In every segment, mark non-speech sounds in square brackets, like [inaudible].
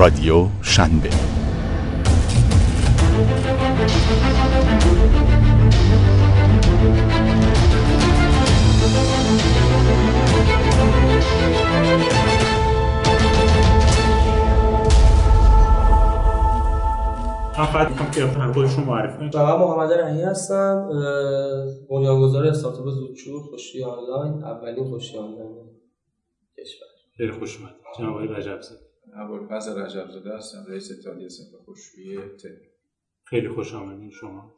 رادیو شنبه. من فقط می‌خوام که خودشون معرفی کنید فقط محمد رحی هستم بنیانگذار استارتاپ زودچور خوشی آنلاین اولین خوشی آنلاین کشور. خیلی خوش اومد جناب آقای رجب زاده ابوالفضل رجب زاده هستم رئیس اتحادیه صنف تهران. خیلی خوش آمدین شما.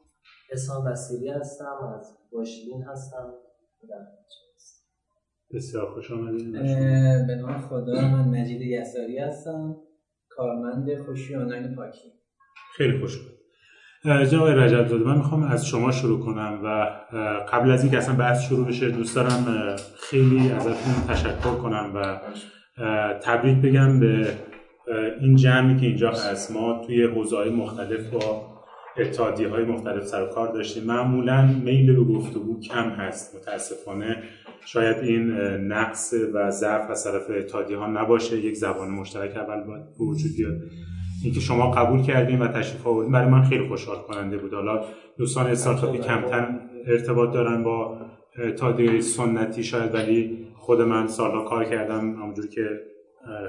اسلام بسیری هستم از واشلین هستم. در بسیار خوش آمدین. به نام خدا من مجید یساری هستم کارمند خوشی آنلاین پاکی. خیلی خوش جناب رجب زاده من می‌خوام از شما شروع کنم و قبل از اینکه اصلا بحث شروع بشه دوست دارم خیلی ازتون تشکر کنم و تبریک بگم به این جمعی که اینجا هست ما توی حوزه‌های مختلف با اتحادیه های مختلف سر کار داشتیم. معمولا میل به گفتگو کم هست. متاسفانه شاید این نقص و ضعف از طرف اتحادیه ها نباشه. یک زبان مشترک اول به وجود بیاد. اینکه شما قبول کردین و تشریف آوردین برای من خیلی خوشحال کننده بود. حالا دوستان استارتاپی کمتر ارتباط دارن با اتحادیه سنتی شاید ولی خود من سالها کار کردم. همونجوری که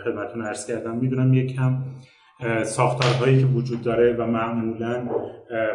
خدمتتون عرض کردم. می‌دونم یک کم ساختارهایی که وجود داره و معمولا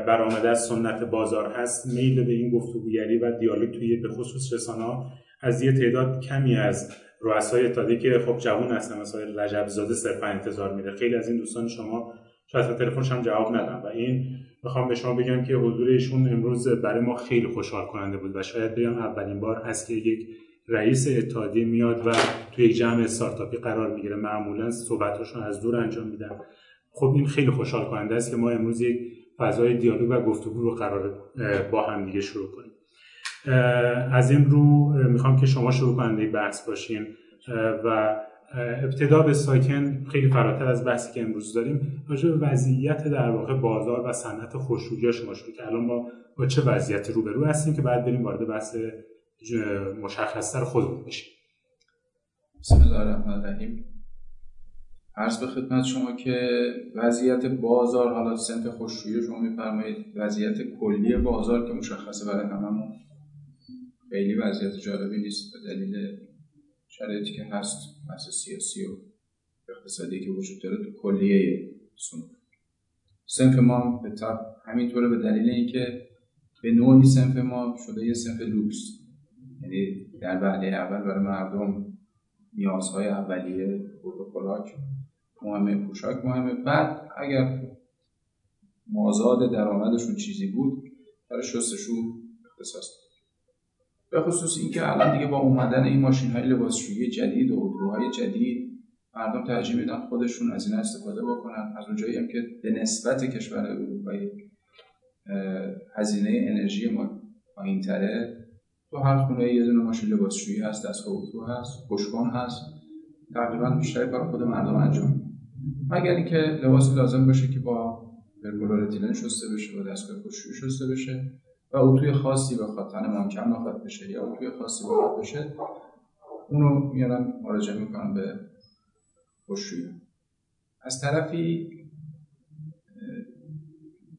برآمده از سنت بازار هست میل به این گفتگوگری و دیالوگ توی به خصوص رسانه از یه تعداد کمی از رؤسای اتحادیه که خب جوان هستن مثلا رجب زاده صرفا انتظار میره خیلی از این دوستان شما شاید تلفنش هم جواب ندن. و این می‌خوام به شما بگم که حضور ایشون امروز برای ما خیلی خوشحال کننده بود و شاید بگم اولین بار هست که یک رئیس اتحادیه میاد و توی یک جمع استارتاپی قرار می‌گیره. معمولا صحبتاشون از دور انجام میدن خب این خیلی خوشحال کننده است که ما امروز یک فضای دیالوگ و گفتگو رو قرار با هم دیگه شروع کنیم. از این رو می‌خوام که شما شروع کننده بحث باشین. و ابتدا به ساکن خیلی فراتر از بحثی که امروز داریم راجع به وضعیت در واقع بازار و صنعت خوشرویی شما شروع که الان ما با چه وضعیت روبرو هستیم که بعد بریم وارد بحث مشخصتر خودمون بشیم بسم الله الرحمن الرحیم. عرض به خدمت شما که وضعیت بازار حالا سنت خوشرویی شما میفرمایید وضعیت کلی بازار که مشخصه برای هممون. خیلی وضعیت جالبی نیست به دلیل شرایطی که هست بحث سیاسی و اقتصادی که وجود داره تو کلیه صنف سنف ما به طب همینطوره به دلیل اینکه به نوعی سنف ما شده یه سنف لوکس. یعنی در وعده اول برای مردم نیازهای اولیه خورد و خوراک مهمه پوشاک مهمه بعد اگر مازاد درآمدشون چیزی بود برای شستشو اختصاص داد. به خصوص اینکه الان دیگه با اومدن این ماشین های لباسشویی جدید و اتوهای جدید مردم ترجیح میدن خودشون از این استفاده بکنن. از اونجایی هم که به نسبت کشور اروپایی هزینه انرژی ما پایین تره تو هر خونه یه دونه ماشین لباسشویی هست دستگاه اتو هست پشتبان هست تقریبا بیشتر کار خود مردم انجام. مگر اینکه لباسی لازم باشه که با پرکلورتیلن شسته بشه با دستگاه خشکشویی شسته بشه و اتوی خاصی بخواد تن محکم بخواد بشه یا اتوی خاصی بخواد بشه اونو میارن مراجعه می‌کنن به خشکشویی از طرفی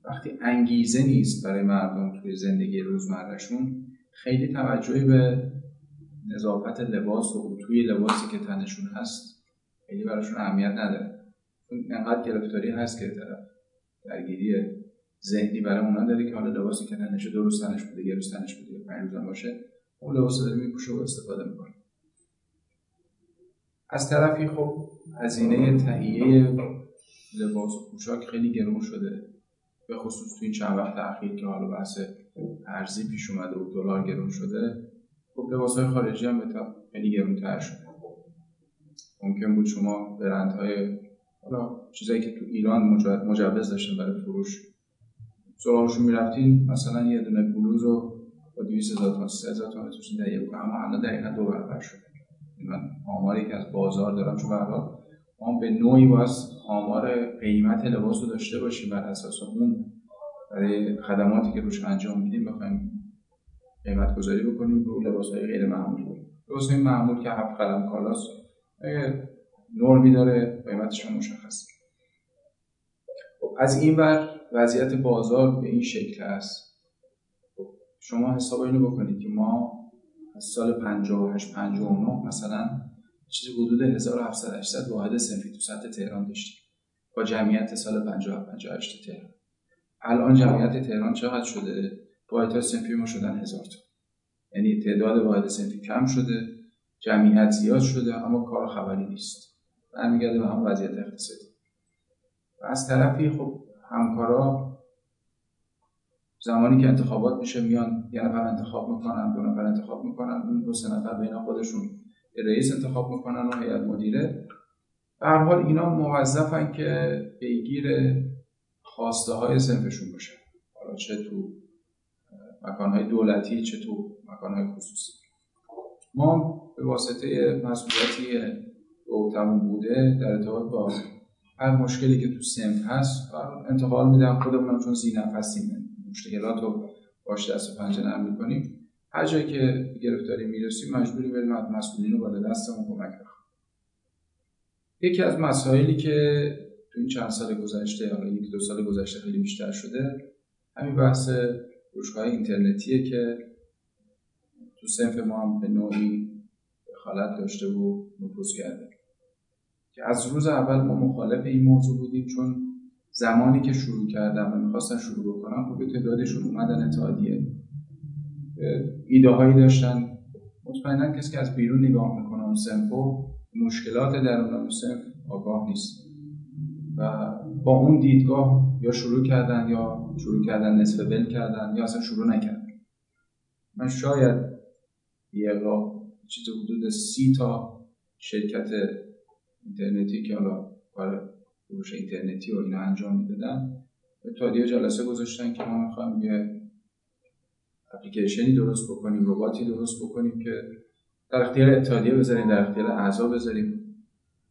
وقتی انگیزه نیست برای مردم توی زندگی روزمرهشون خیلی توجهی به نظافت لباس و توی لباسی که تنشون هست خیلی براشون اهمیت نداره. چون انقدر گرفتاری هست که طرف درگیری ذهنی برای اونا داره که حالا لباسی که تنشه دو روز تنش بوده یه روز تنش بوده پنج روزم باشه اون لباس داره میپوشه و استفاده می‌کنه. از طرفی خب هزینه تهیه لباس و پوشاک خیلی گرون شده به خصوص تو این چند وقت اخیر که حالا بحث ارزی پیش اومده و دلار گرون شده. خب لباس های خارجی هم خیلی گرونتر شده ممکن بود شما برندهای حالا چیزایی که تو ایران مجوز داشتن برای فروش سراغشون می‌رفتین. مثلا یه دونه بلوز رو با 200 هزار تومان 3 هزار تومان می‌تونستین تهیه بکنین اما الان دقیقا دو برابر شده. من آماری که از بازار دارم چون به هر حال ما به نوعی باید آمار قیمت لباس رو داشته باشیم بر اساس اون برای خدماتی که روش انجام میدیم بخوایم قیمت گذاری بکنیم رو لباس های غیر معمولی لباس های معمول که هفت قلم اگه نرمی داره قیمتش هم مشخصه. از این ور وضعیت بازار به این شکل است. خب، شما حساب اینو بکنید که ما از سال 58 59 مثلا چیزی حدود 1700 800 واحد سنفی تو سطح تهران داشتیم. با جمعیت سال 57 58 تهران. الان جمعیت تهران چقدر شده؟ واحد سنفی ما شدن هزار تا. یعنی تعداد واحد سنفی کم شده جمعیت زیاد شده اما کار خبری نیست. برمیگرده به هم وضعیت اقتصادی. و از طرفی خب همکارا زمانی که انتخابات میشه میان یه نفر انتخاب می‌کنن دو نفر انتخاب می‌کنن اون دو سه نفر بین خودشون رئیس انتخاب می‌کنن و هیئت مدیره. به هر حال اینا موظفن که پیگیر خواسته های سنفشون باشن حالا چه تو مکانهای دولتی چه تو مکانهای خصوصی. ما به واسطه مسئولیتی تموم بوده در ارتباط با هر مشکلی که تو سنف هست انتقال میدم خودمون چون سی نفسیم. مشکلات رو باش دست و پنجه نرم می‌کنیم. هر جایی که گرفتاری می‌رسیم مجبوری بریم از مسئولین رو بالا دستمون کمک بخوام. یکی از مسائلی که تو این چند سال گذشته حالا یک دو سال گذشته خیلی بیشتر شده همین بحث فروشگاه اینترنتیه که تو سنف ما هم به نوعی خالت داشته و نفوذ کرده. که از روز اول ما مخالف این موضوع بودیم چون زمانی که شروع کردم و می‌خواستن شروع بکنم خب به تعدادشون اومدن اتحادیه. ایده هایی داشتن. مطمئنا کسی که از بیرون نگاه می‌کنه اون سنفو مشکلات درون اون سنف آگاه نیست. و با اون دیدگاه یا شروع کردن یا شروع کردن نصف بل کردن یا اصلا شروع نکردن. من شاید یه چیز حدود سی تا شرکت اینترنتی که حالا کار فروش اینترنتی و اینا انجام می‌دادن اتحادیه جلسه گذاشتن که ما می‌خوایم یه اپلیکیشنی درست بکنیم رباتی درست بکنیم که در اختیار اتحادیه بذاریم در اختیار اعضا بذاریم.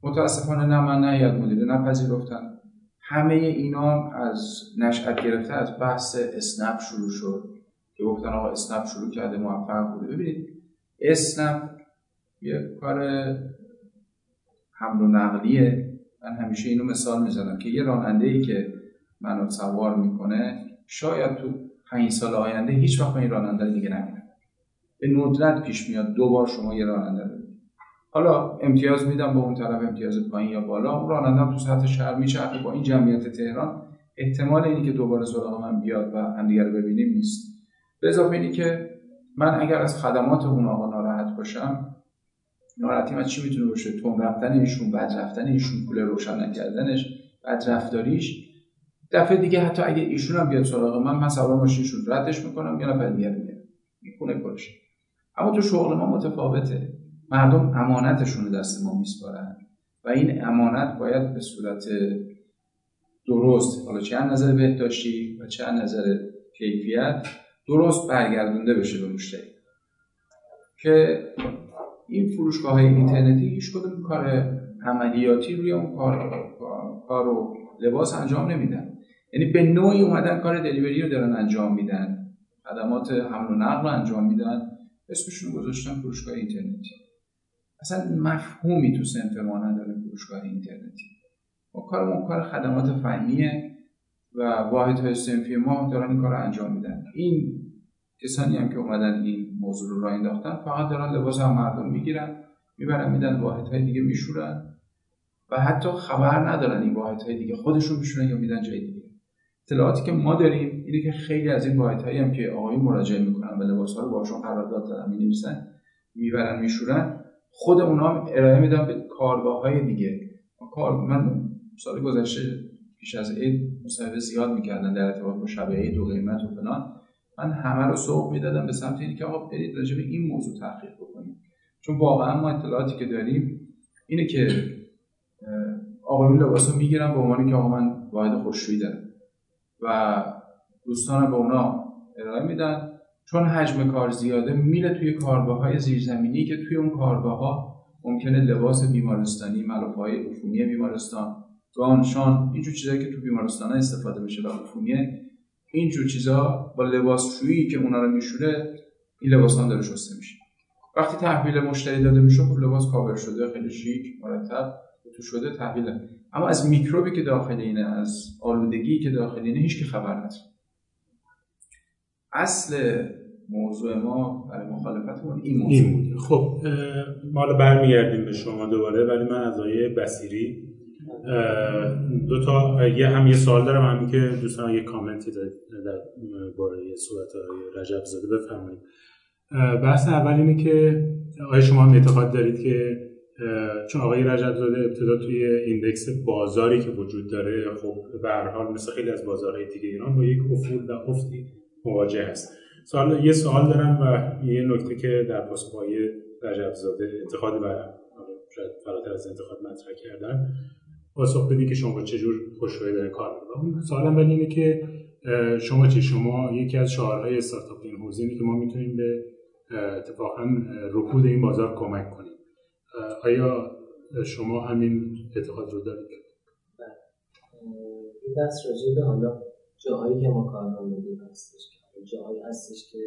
متاسفانه نه من نه یاد مدیره نپذیرفتن همه اینا از نشأت گرفته از بحث اسنپ شروع شد که گفتن آقا اسنپ شروع کرده موفق بوده. ببینید اسنپ یه کار حمل و نقلیه. من همیشه اینو مثال می‌زنم که یه راننده ای که منو سوار می‌کنه شاید تو پنج سال آینده هیچ وقت این راننده دیگه نبینم. به ندرت پیش میاد دو بار شما یه راننده حالا امتیاز میدم با اون طرف امتیاز پایین یا بالا. اون راننده تو سطح شهر میچرخه با این جمعیت تهران. احتمال اینی که دوباره سراغ من بیاد و همدیگه رو ببینیم نیست. به اضافه اینی که من اگر از خدمات اون آقا ناراحت باشم ناراحتی من چی می‌تونه باشه؟ تون رفتن ایشون بد رفتن ایشون پول روشن نکردنش بد رفتاریش. دفعه دیگه حتی اگه ایشون هم بیاد سراغ من من سوار ماشینشون ردش می‌کنم یا نفر دیگه میاد. می‌کنه کارش اما تو شغل ما متفاوته. مردم امانتشون رو دست ما میسپارن. و این امانت باید به صورت درست حالا چه نظر بهداشتی و چه نظر کیفیت درست برگردونده بشه به مشتری. که این فروشگاه های اینترنتی هیچ کدوم کار عملیاتی روی اون کار کار و لباس انجام نمیدن. یعنی به نوعی اومدن کار دلیوری رو دارن انجام میدن. خدمات حمل و نقل رو انجام میدن. اسمشون گذاشتن فروشگاه اینترنتی. اصلا مفهومی تو سنف ما نداره فروشگاه اینترنتی. ما کارمون کار خدمات فنیه و واحد های سنفی ما دارن این کار رو انجام میدن. این کسانی هم که اومدن این موضوع رو را انداختن فقط دارن لباس هم مردم می‌گیرن می‌برن میدن واحد های دیگه میشورن و حتی خبر ندارن این واحد های دیگه خودشون میشورن یا میدن جای دیگه. اطلاعاتی که ما داریم اینه که خیلی از این واحد هایی هم که آقای مراجعه می‌کنن و لباس ها رو باشون قرارداد دارن می‌نویسن می‌برن میشورن خود اونا ارائه میدن به کارگاه های دیگه. کار من سال گذشته پیش از عید مصاحبه زیاد می‌کردن در ارتباط با شب عید و قیمت و فلان. من همه رو سوق می‌دادم به سمت اینکه آقا برید راجع به این موضوع تحقیق بکنیم چون واقعا ما اطلاعاتی که داریم اینه که آقایون لباس رو می‌گیرن به عنوانی که آقا من واحد خوشویی دارم. و دوستان به اونا ارائه میدن. چون حجم کار زیاده میره توی کارگاه های زیرزمینی که توی اون کارگاه ها ممکنه لباس بیمارستانی ملافه های عفونی بیمارستان گانشان اینجور چیزایی که تو بیمارستان استفاده بشه و عفونیه اینجور چیزا با لباسشویی که اونا رو میشوره این لباس هم داره شسته میشه. وقتی تحویل مشتری داده میشه خب لباس کاور شده خیلی شیک مرتب تو شده تحویل. اما از میکروبی که داخل اینه از آلودگی که داخل اینه هیچ که خبر نداره اصل موضوع ما برای مخالفتمون این موضوع این بوده. خب ما حالا برمیگردیم به شما دوباره ولی من از آیه بسیری دو تا یه هم یه سوال دارم همین که دوستان یه کامنتی در باره صحبت های رجب زاده بفرمایید. بحث اول اینه که آیا شما هم اعتقاد دارید که چون آقای رجب زاده ابتدا توی ایندکس بازاری که وجود داره خب به هر حال مثل خیلی از بازارهای دیگه ایران با یک افول و افتی مواجه هست. سوال یه سوال دارم و یه نکته که در پاسخ رجب زاده انتقاد و شاید فراتر از انتقاد مطرح کردن. پاسخ بدی که شما چجور خوشروی داره کار می‌کنید؟ سوالم ولی اینه که شما چی؟ شما یکی از شعارهای استارتاپ این حوزه اینه که ما می‌تونیم به اتفاقا رکود این بازار کمک کنیم. آیا شما همین اعتقاد رو دارید؟ این بحث راجع به حالا جاهایی که ما کار میدیم هستش جاهایی هستش که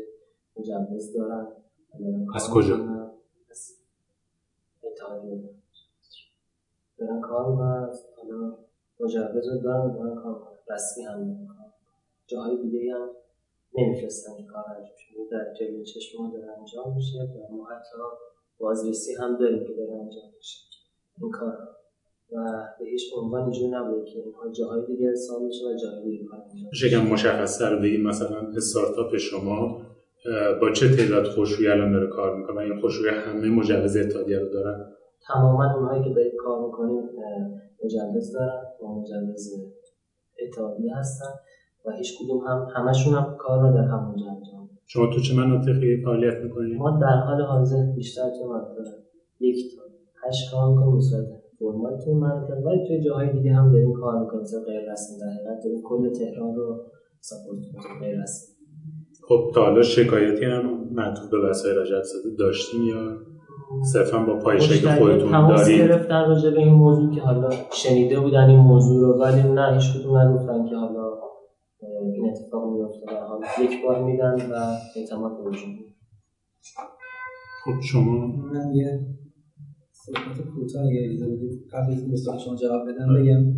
مجوز دارن از کجا؟ از دارن کار می‌کنن حالا مجوز رو دارن دارن کار می‌کنن. رسمی هم می‌کنن. جاهای دیگه هم نمیفرستن که کار انجام شده در جلوی چشم ما داره انجام میشه و ما حتی بازرسی هم داریم که داره انجام میشه. این کار و به هیچ عنوان اینجور نبوده که اینها جاهای دیگه ارسال میشه و جاهای دیگه میشه مشخص تر بگیم مثلا استارتاپ شما با چه تعداد خوشوی الان داره کار می‌کنه؟ این خوشوی همه مجوز اتحادیه رو دارن؟ تماما اونهایی که دارید کار می‌کنیم مجوز دارن و مجوز اتحادیه هستن و هیچ کدوم هم همشون هم کار رو در همونجا انجام شما تو چه مناطقی فعالیت می‌کنید؟ ما در حال حاضر بیشتر تو مناطق یک تا هشت کار می‌کنیم فرمال تو مناطق ولی توی جاهای دیگه هم داریم کار می‌کنیم. مثلا غیر رسمی در حقیقت داریم کل تهران رو ساپورت می‌کنیم. غیر رسمی. خب تا حالا شکایتی هم معطوف به وسایل رجب زده داشتیم یا صرفا با پایشه که خودتون تماس دارید گرفتن راجع به این موضوع که حالا شنیده بودن این موضوع رو ولی نه هیچ کدوم نگفتن که حالا این اتفاق میفته در حال یک بار میدن و اعتماد به وجود خب شما من یه صحبت کوتاه اگه اجازه بدید قبل از اینکه شما جواب بدم بگم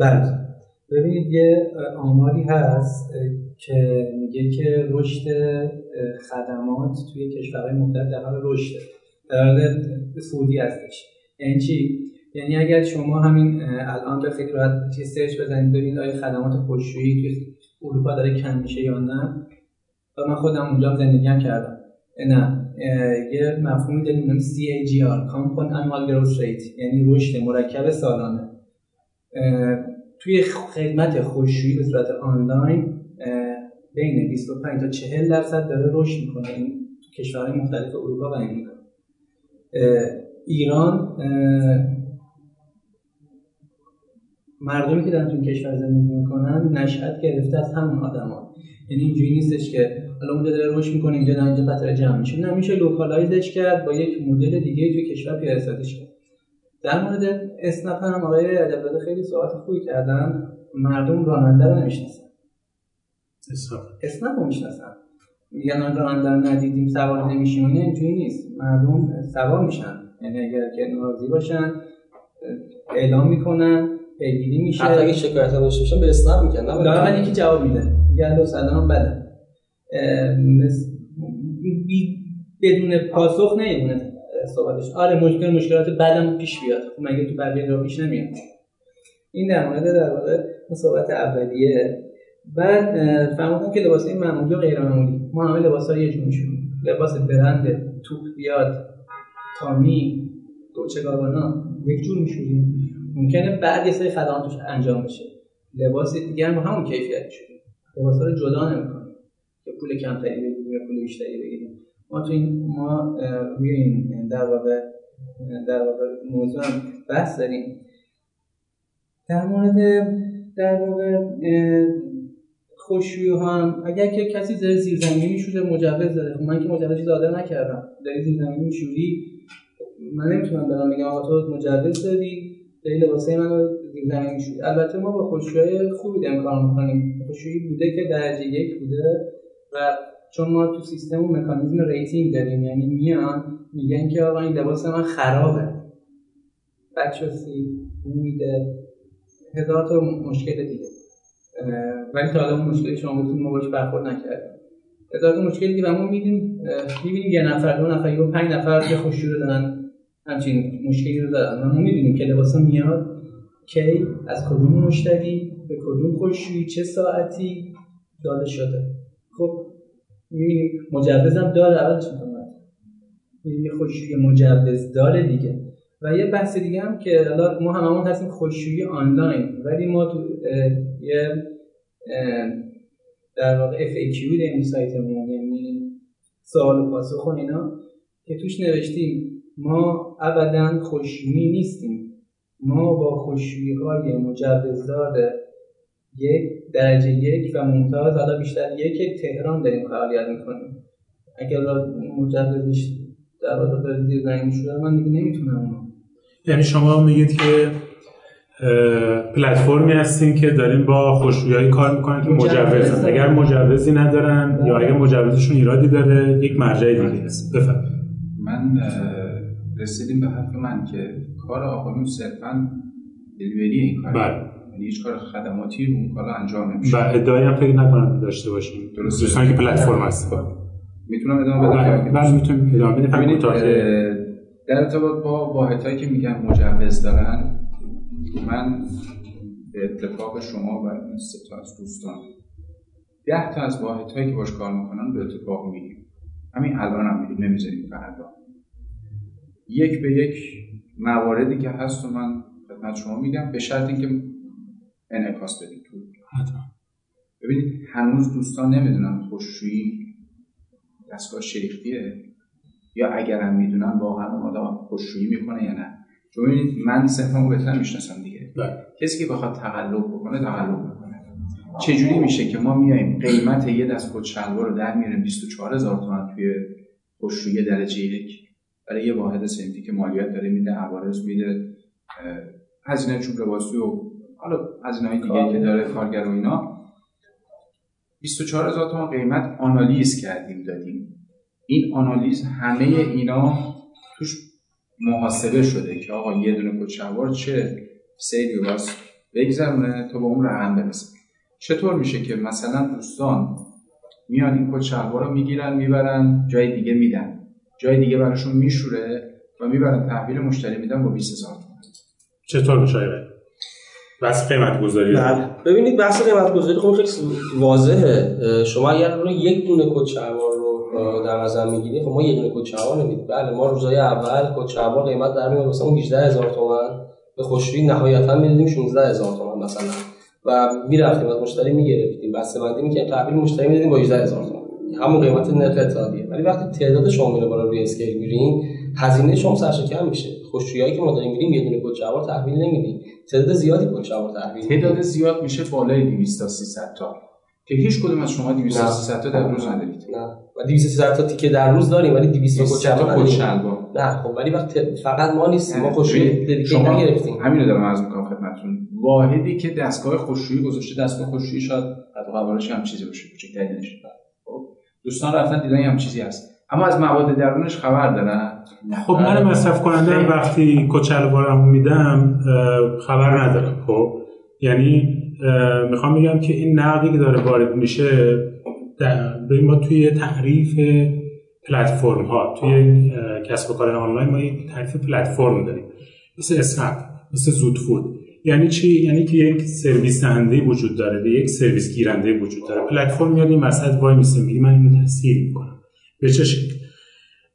بله. ببینید یه آماری هست که میگه که رشد خدمات توی کشورهای مختلف در حال رشد در حال سعودی هستش. یعنی چی؟ یعنی اگر شما همین الان به خیلی راحت چه سرچ بزنید ببینید آیا خدمات خشکشویی توی اروپا داره کم میشه یا نه. و من خودم اونجا زندگی هم کردم. نه. یه مفهومی داریم به CAGR Compound Annual Growth Rate یعنی رشد مرکب سالانه. توی خدمت خشکشویی به صورت آنلاین بین 25 تا 40 درصد داره رشد می‌کنه. این تو کشورهای مختلف اروپا و امریکا ایران مردمی که تو این کشور زندگی می‌کنن نشأت گرفته از همون آدما یعنی اینجوری نیستش که حالا اونجا داره رشد می‌کنه اینجا داره اینجا قطر جمع میشه. نه میشه localize ش کرد با یک مدل دیگه توی کشور پیاده‌سازیش کرد. در مورد اسنپ هم آقای عجبزاده خیلی صحبت خوبی کردن. مردم راننده رو نمی‌شناسن. اسنپ رو می‌شناسن. میگن راننده رو ندیدیم سوار نمیشیم. اینه اینجوری نیست. مردم سوار میشن. یعنی اگر که ناراضی باشن اعلام می‌کنن پیگیری میشه. حتی اگه شکایت داشته باشن به اسنپ میگن نه؟ دارن یکی جواب میده. میگه سلام بله. بدون پاسخ نمیمونه صحبتش. آره مشکل مشکلات بعدم پیش بیاد. خب مگه تو بقیه راه پیش نمیاد؟ این در مورد در واقع صحبت اولیه. بعد فهمیدم که لباسای معمولی و غیر معمولی. ما همه لباسا یه جور لباس برند توپ بیاد تامی دوچه گابانا یک جور میشوریم. ممکنه بعد یه سری خدمات انجام بشه. لباس دیگه هم همون کیفیت میشوریم. لباسا رو جدا نمی‌کنیم. که پول کمتری بگیریم یا پول بیشتری بگیریم. ما تو این ما روی این در واقع در واقع موضوع هم بحث داریم. در مورد در واقع خوشویی هم اگر که کسی زیر زیرزمینی میشوره مجوز داره خب من که مجوزی داده نکردم. داری زیرزمینی میشوری؟ من نمی‌تونم برام بگم آقا تو مجوز داری داری لباسه منو زیرزمینی میشوری. البته ما با خوشویی خوبی داریم کار می‌کنیم. خوشویی بوده که درجه یک بوده. و چون ما تو سیستم و مکانیزم rating داریم یعنی میان میگن که آقا این لباس من خرابه. بچه‌سی میده. هزار تا مشکل دیگه. ولی تا حالا مشکل شما بودیم ما باش برخورد نکردیم. هزار تا مشکل دیگه و ما میدیم می‌بینیم یه نفر دو نفر یا پنج نفر یه خشکشویی رو دارن همچین مشکلی رو دارن. ما می‌دونیم که لباس میاد کی از کدوم مشتری به کدوم خشکشویی چه ساعتی داده شده. می‌بینیم مجوزم داره چی یه خوشی مجوز داره دیگه. و یه بحث دیگه هم که حالا ما هممون هستیم خوشویی آنلاین. ولی ما تو یه در واقع FAQ داریم سایتمون یعنی سوال و پاسخ اینا که توش نوشتیم ما ابدا خوشویی نیستیم. ما با خوشویی های مجوزدار یک درجه یک و ممتاز حالا بیشتر یک تهران داریم فعالیت می‌کنیم. اگر مجوزش در واقع زیر زنگ شده من دیگه نمی‌تونم یعنی شما میگید که پلتفرمی هستین که داریم با خوشویایی کار می‌کنن که مجوز. اگر مجوزی ندارن یا اگر مجوزشون ایرادی داره یک مرجع دیگه هست بفرم من رسیدیم به حرف من که کار آقایون صرفا دلیوری این کار بله. یعنی هیچ کار خدماتی رو اون کار انجام نمیشه. و ادعایی هم فکر نکنم داشته باشیم. درسته. دوستان که پلتفرم هست. می‌تونم ادامه بدم؟ بله می‌تونیم ادامه. اه، در ارتباط با واحدهایی که میگن مجوز دارن من به اتفاق شما و این سه تا از دوستان ده تا از واحدهایی که باش کار می‌کنن به اتفاق میگیم. همین الان هم میگیم نمی‌ذاریم فردا. یک به یک مواردی که هست و من خدمت شما میگم به شرط اینکه انعکاس بدید تو. ببینید هنوز دوستان نمی‌دونن خوششویی دستگاه شریختیه یا اگر هم می‌دونن واقعا اون آدم خوششویی می‌کنه یا نه. چون ببینید من صرفا بهتر می‌شناسم دیگه. بله. کسی که بخواد تقلب بکنه تقلب می‌کنه. چجوری میشه که ما میایم قیمت یه دست کت شلوار رو در میاریم 24000 تومان توی خوششویی درجه یک؟ برای یه واحد سنتی که مالیات داره میده عوارض میده هزینه چوب لباسی و حالا هزینه های دیگه که داره کارگر و اینا 24000 تومان قیمت آنالیز کردیم دادیم. این آنالیز همه اینا توش محاسبه شده که آقا یه دونه کت شلوار چه سیلی رو باز بگذرونه تا به اون رقم برسه. چطور میشه که مثلا دوستان میان این کت شلوار رو می‌گیرن می‌برن جای دیگه میدن. جای دیگه براشون میشوره و می‌برن تحویل مشتری میدن با 20000 تومان. چطور مشاهره بس قیمت گذاری بله. ببینید بحث قیمت گذاری خب خیلی واضحه. شما اگر رو یک دونه کت شلوار رو در نظر می‌گیرید خب ما یه دونه کت شلوار نمیدیم. بله ما روزای اول کت شلوار قیمت در میاد مثلا 18000 تومان به خوشی نهایتا می‌دیدیم 16000 تومان مثلا. و می‌رفتیم از مشتری می‌گرفتیم. بسته بندی می‌کردیم. تحویل مشتری می‌دادیم با 18000 تومان همون قیمت نرخ اتحادیه ولی وقتی تعداد شما میره بالا روی اسکیل میرین هزینه شما سرشکم میشه. خوشویایی که ما داریم میریم یه دونه شلوار تحویل نمیدیم. تعداد زیادی شلوار تحویل میدیم. تعداد زیاد میشه بالای 200 تا 300 تا. که هیچ کدوم از شما 200 تا نه. 300 تا در روز ندارید نه. و 200 تا تیکه در روز داریم ولی 200 تا کت 200 تا شلوار کت نداریم. شلوار. نه خب ولی وقت فقط ما نیستیم. ما ددیکیت شما نگرفتیم. همین رو دارم عرض می‌کنم خدمتتون. واحدی که دستگاه خوشویی گذاشته دستگاه خوشویی شاید حتی قوارش هم چیزی باشه کوچکتری نشه خب دوستان رفتن دیدن هم چیزی هست. اما از مواد درونش خبر دارن. خب من مصرف کننده وقتی کچلوارم میدم خبر ندارم. خب یعنی می‌خوام بگم که این نقدی که داره وارد میشه ببین ما توی تعریف پلتفرم ها توی کسب و کار آنلاین ما یک تعریف پلتفرم داریم. مثل اسنپ مثل زودفود. یعنی چی؟ یعنی که یک سرویس دهنده وجود داره و یک سرویس گیرنده وجود داره. پلتفرم میاد این وسط وای میسه میگه من اینو تسهیل می‌کنم. به چه شکل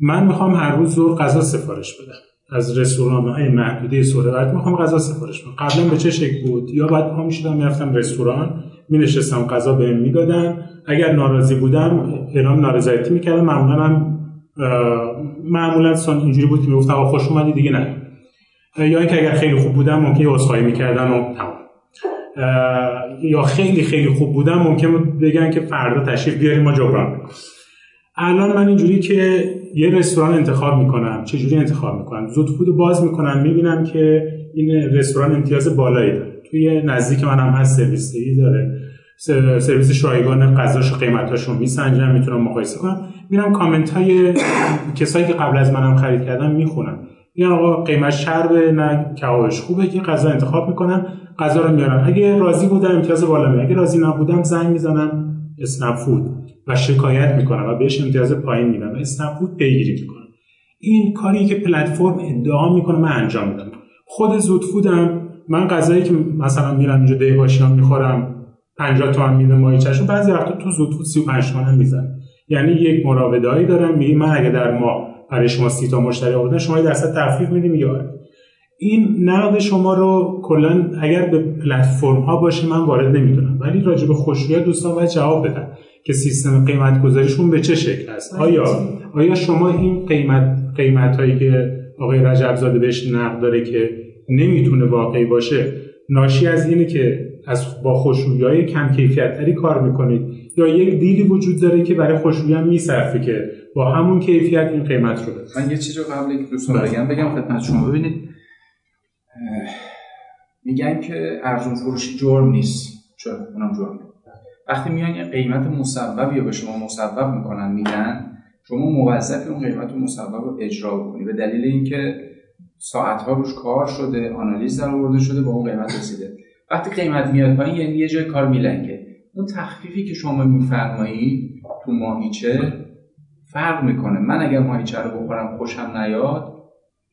من می‌خوام هر روز ظهر غذا سفارش بدم. از رستوران های محدوده سهروردی می‌خوام غذا سفارش بدم. قبلا به چه شکل بود؟ یا بعد پا می‌شدم می‌رفتم رستوران مینشستم غذا بهم می‌دادن. اگر ناراضی بودم اعلام نارضایتی می‌کردم. معمولا اه، معمولا سان اینجوری بود که می‌گفتم خوش اومدی دیگه نه. یا اینکه اگر خیلی خوب بودم ممکنه عذرخواهی می‌کردن و تمام. یا خیلی خیلی خوب بودم ممکن بگن که فردا تشریف بیاریم ما جبران می‌کنیم. الان من اینجوری که یه رستوران انتخاب می‌کنم. جوری انتخاب می‌کنم؟ زود فود باز می‌کنم می‌بینم که این رستوران امتیاز بالایی داره. توی نزدیک من هم هست سرویس داره. سرویس شایگان غذاش و قیمتاش رو میسنجم می‌تونم مقایسه کنم. میرم کامنت های کسایی که قبل از منم خرید کردن می‌خونم. میگن آقا قیمت شربه نه کبابش خوبه که غذا انتخاب می‌کنن غذا رو میارن اگه راضی بودم امتیاز بالا اگه راضی نبودم زنگ می‌زنم. اسنپ فود. و شکایت می‌کنم و بهش امتیاز پایین میدم و اسنپ فود پیگیری می‌کنم. این کاری که پلتفرم ادعا می‌کنه من انجام میدم. خود زود فودم من غذایی که مثلا میرم اینجا دهباشیان می‌خورم 50 تومن میده ماهیچه‌شو بعضی وقتا تو زود فود 35 تومن می‌زنه یعنی یک مراودهایی دارم میگه من اگه در ماه برای شما سی تا مشتری آوردن شما درصد تخفیف میدیم یا این نقد شما رو کلا اگر به پلتفرم ها باشه من وارد نمی‌دونم. ولی راجع به خوشرویی دوستان باید جواب بدن که سیستم قیمت گذاریشون به چه شکل است. آیا آیا شما این قیمت قیمت هایی که آقای رجب زاده بهش نقد داره که نمی‌تونه واقعی باشه ناشی از اینه که از با خوشرویی های کم کیفیت تری کار می‌کنید؟ یا یک دیلی وجود داره که برای خوشرویی هم میصرفه که با همون کیفیت این قیمت رو بده؟ من یه چیزی رو قبل که دوستان بله. بگم بگم خدمت شما. ببینید میگن که ارزون فروشی جرم نیست. چرا؟ اونم جرمه وقتی میان یه قیمت مصوبی رو به شما مصوب می‌کنن میگن شما موظفی اون قیمت مصوب رو اجرا بکنی. به دلیل اینکه ساعتها روش کار شده آنالیز در آورده شده با اون قیمت رسیده. وقتی قیمت میاد پایین یعنی یه جای کار میلنگه. اون تخفیفی که شما میفرمایی تو ماهیچه فرق می‌کنه. من اگر ماهیچه رو بخورم خوشم نیاد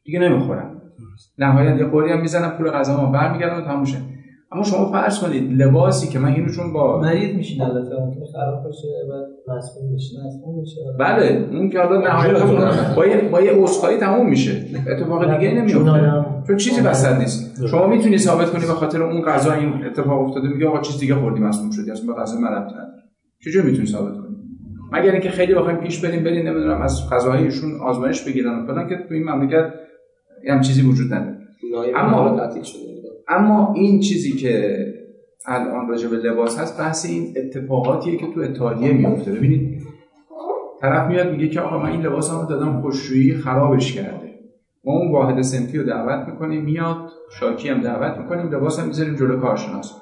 دیگه نمی‌خورم. نهایت یه قوری هم می‌زنم پول غذا ما برمیگردم و تموم شه. اما شما فرض کنید لباسی که من اینو چون با مریض میشین البته خراب باشه و مسئول میشه مصموم میشه. بله اون که حالا نهایتا با یه با یه تموم میشه. اتفاق دیگه نمیفته چون چیزی وسط نیست. شما می‌تونی ثابت کنی به خاطر اون غذا این اتفاق افتاده میگه آقا چیز دیگه خوردی مسموم شدی اصلا به غذا من ربطی نداره چجوری می‌تونی ثابت کنی مگر اینکه خیلی بخوایم پیش بریم بریم نمی‌دونم از غذاهای ایشون آزمایش بگیرن و فلان که تو این مملکت هم چیزی وجود نداره. اما- اما تعطیل شده اما این چیزی که الان راجع به لباس هست بحث این اتفاقاتیه که تو اتحادیه میفته ببینید طرف میاد میگه که آقا من این لباسمو دادم خوشرویی خرابش کرده. ما اون واحد سنفی رو دعوت می‌کنیم میاد شاکی هم دعوت می‌کنیم لباس هم می‌ذاریم جلو کارشناس.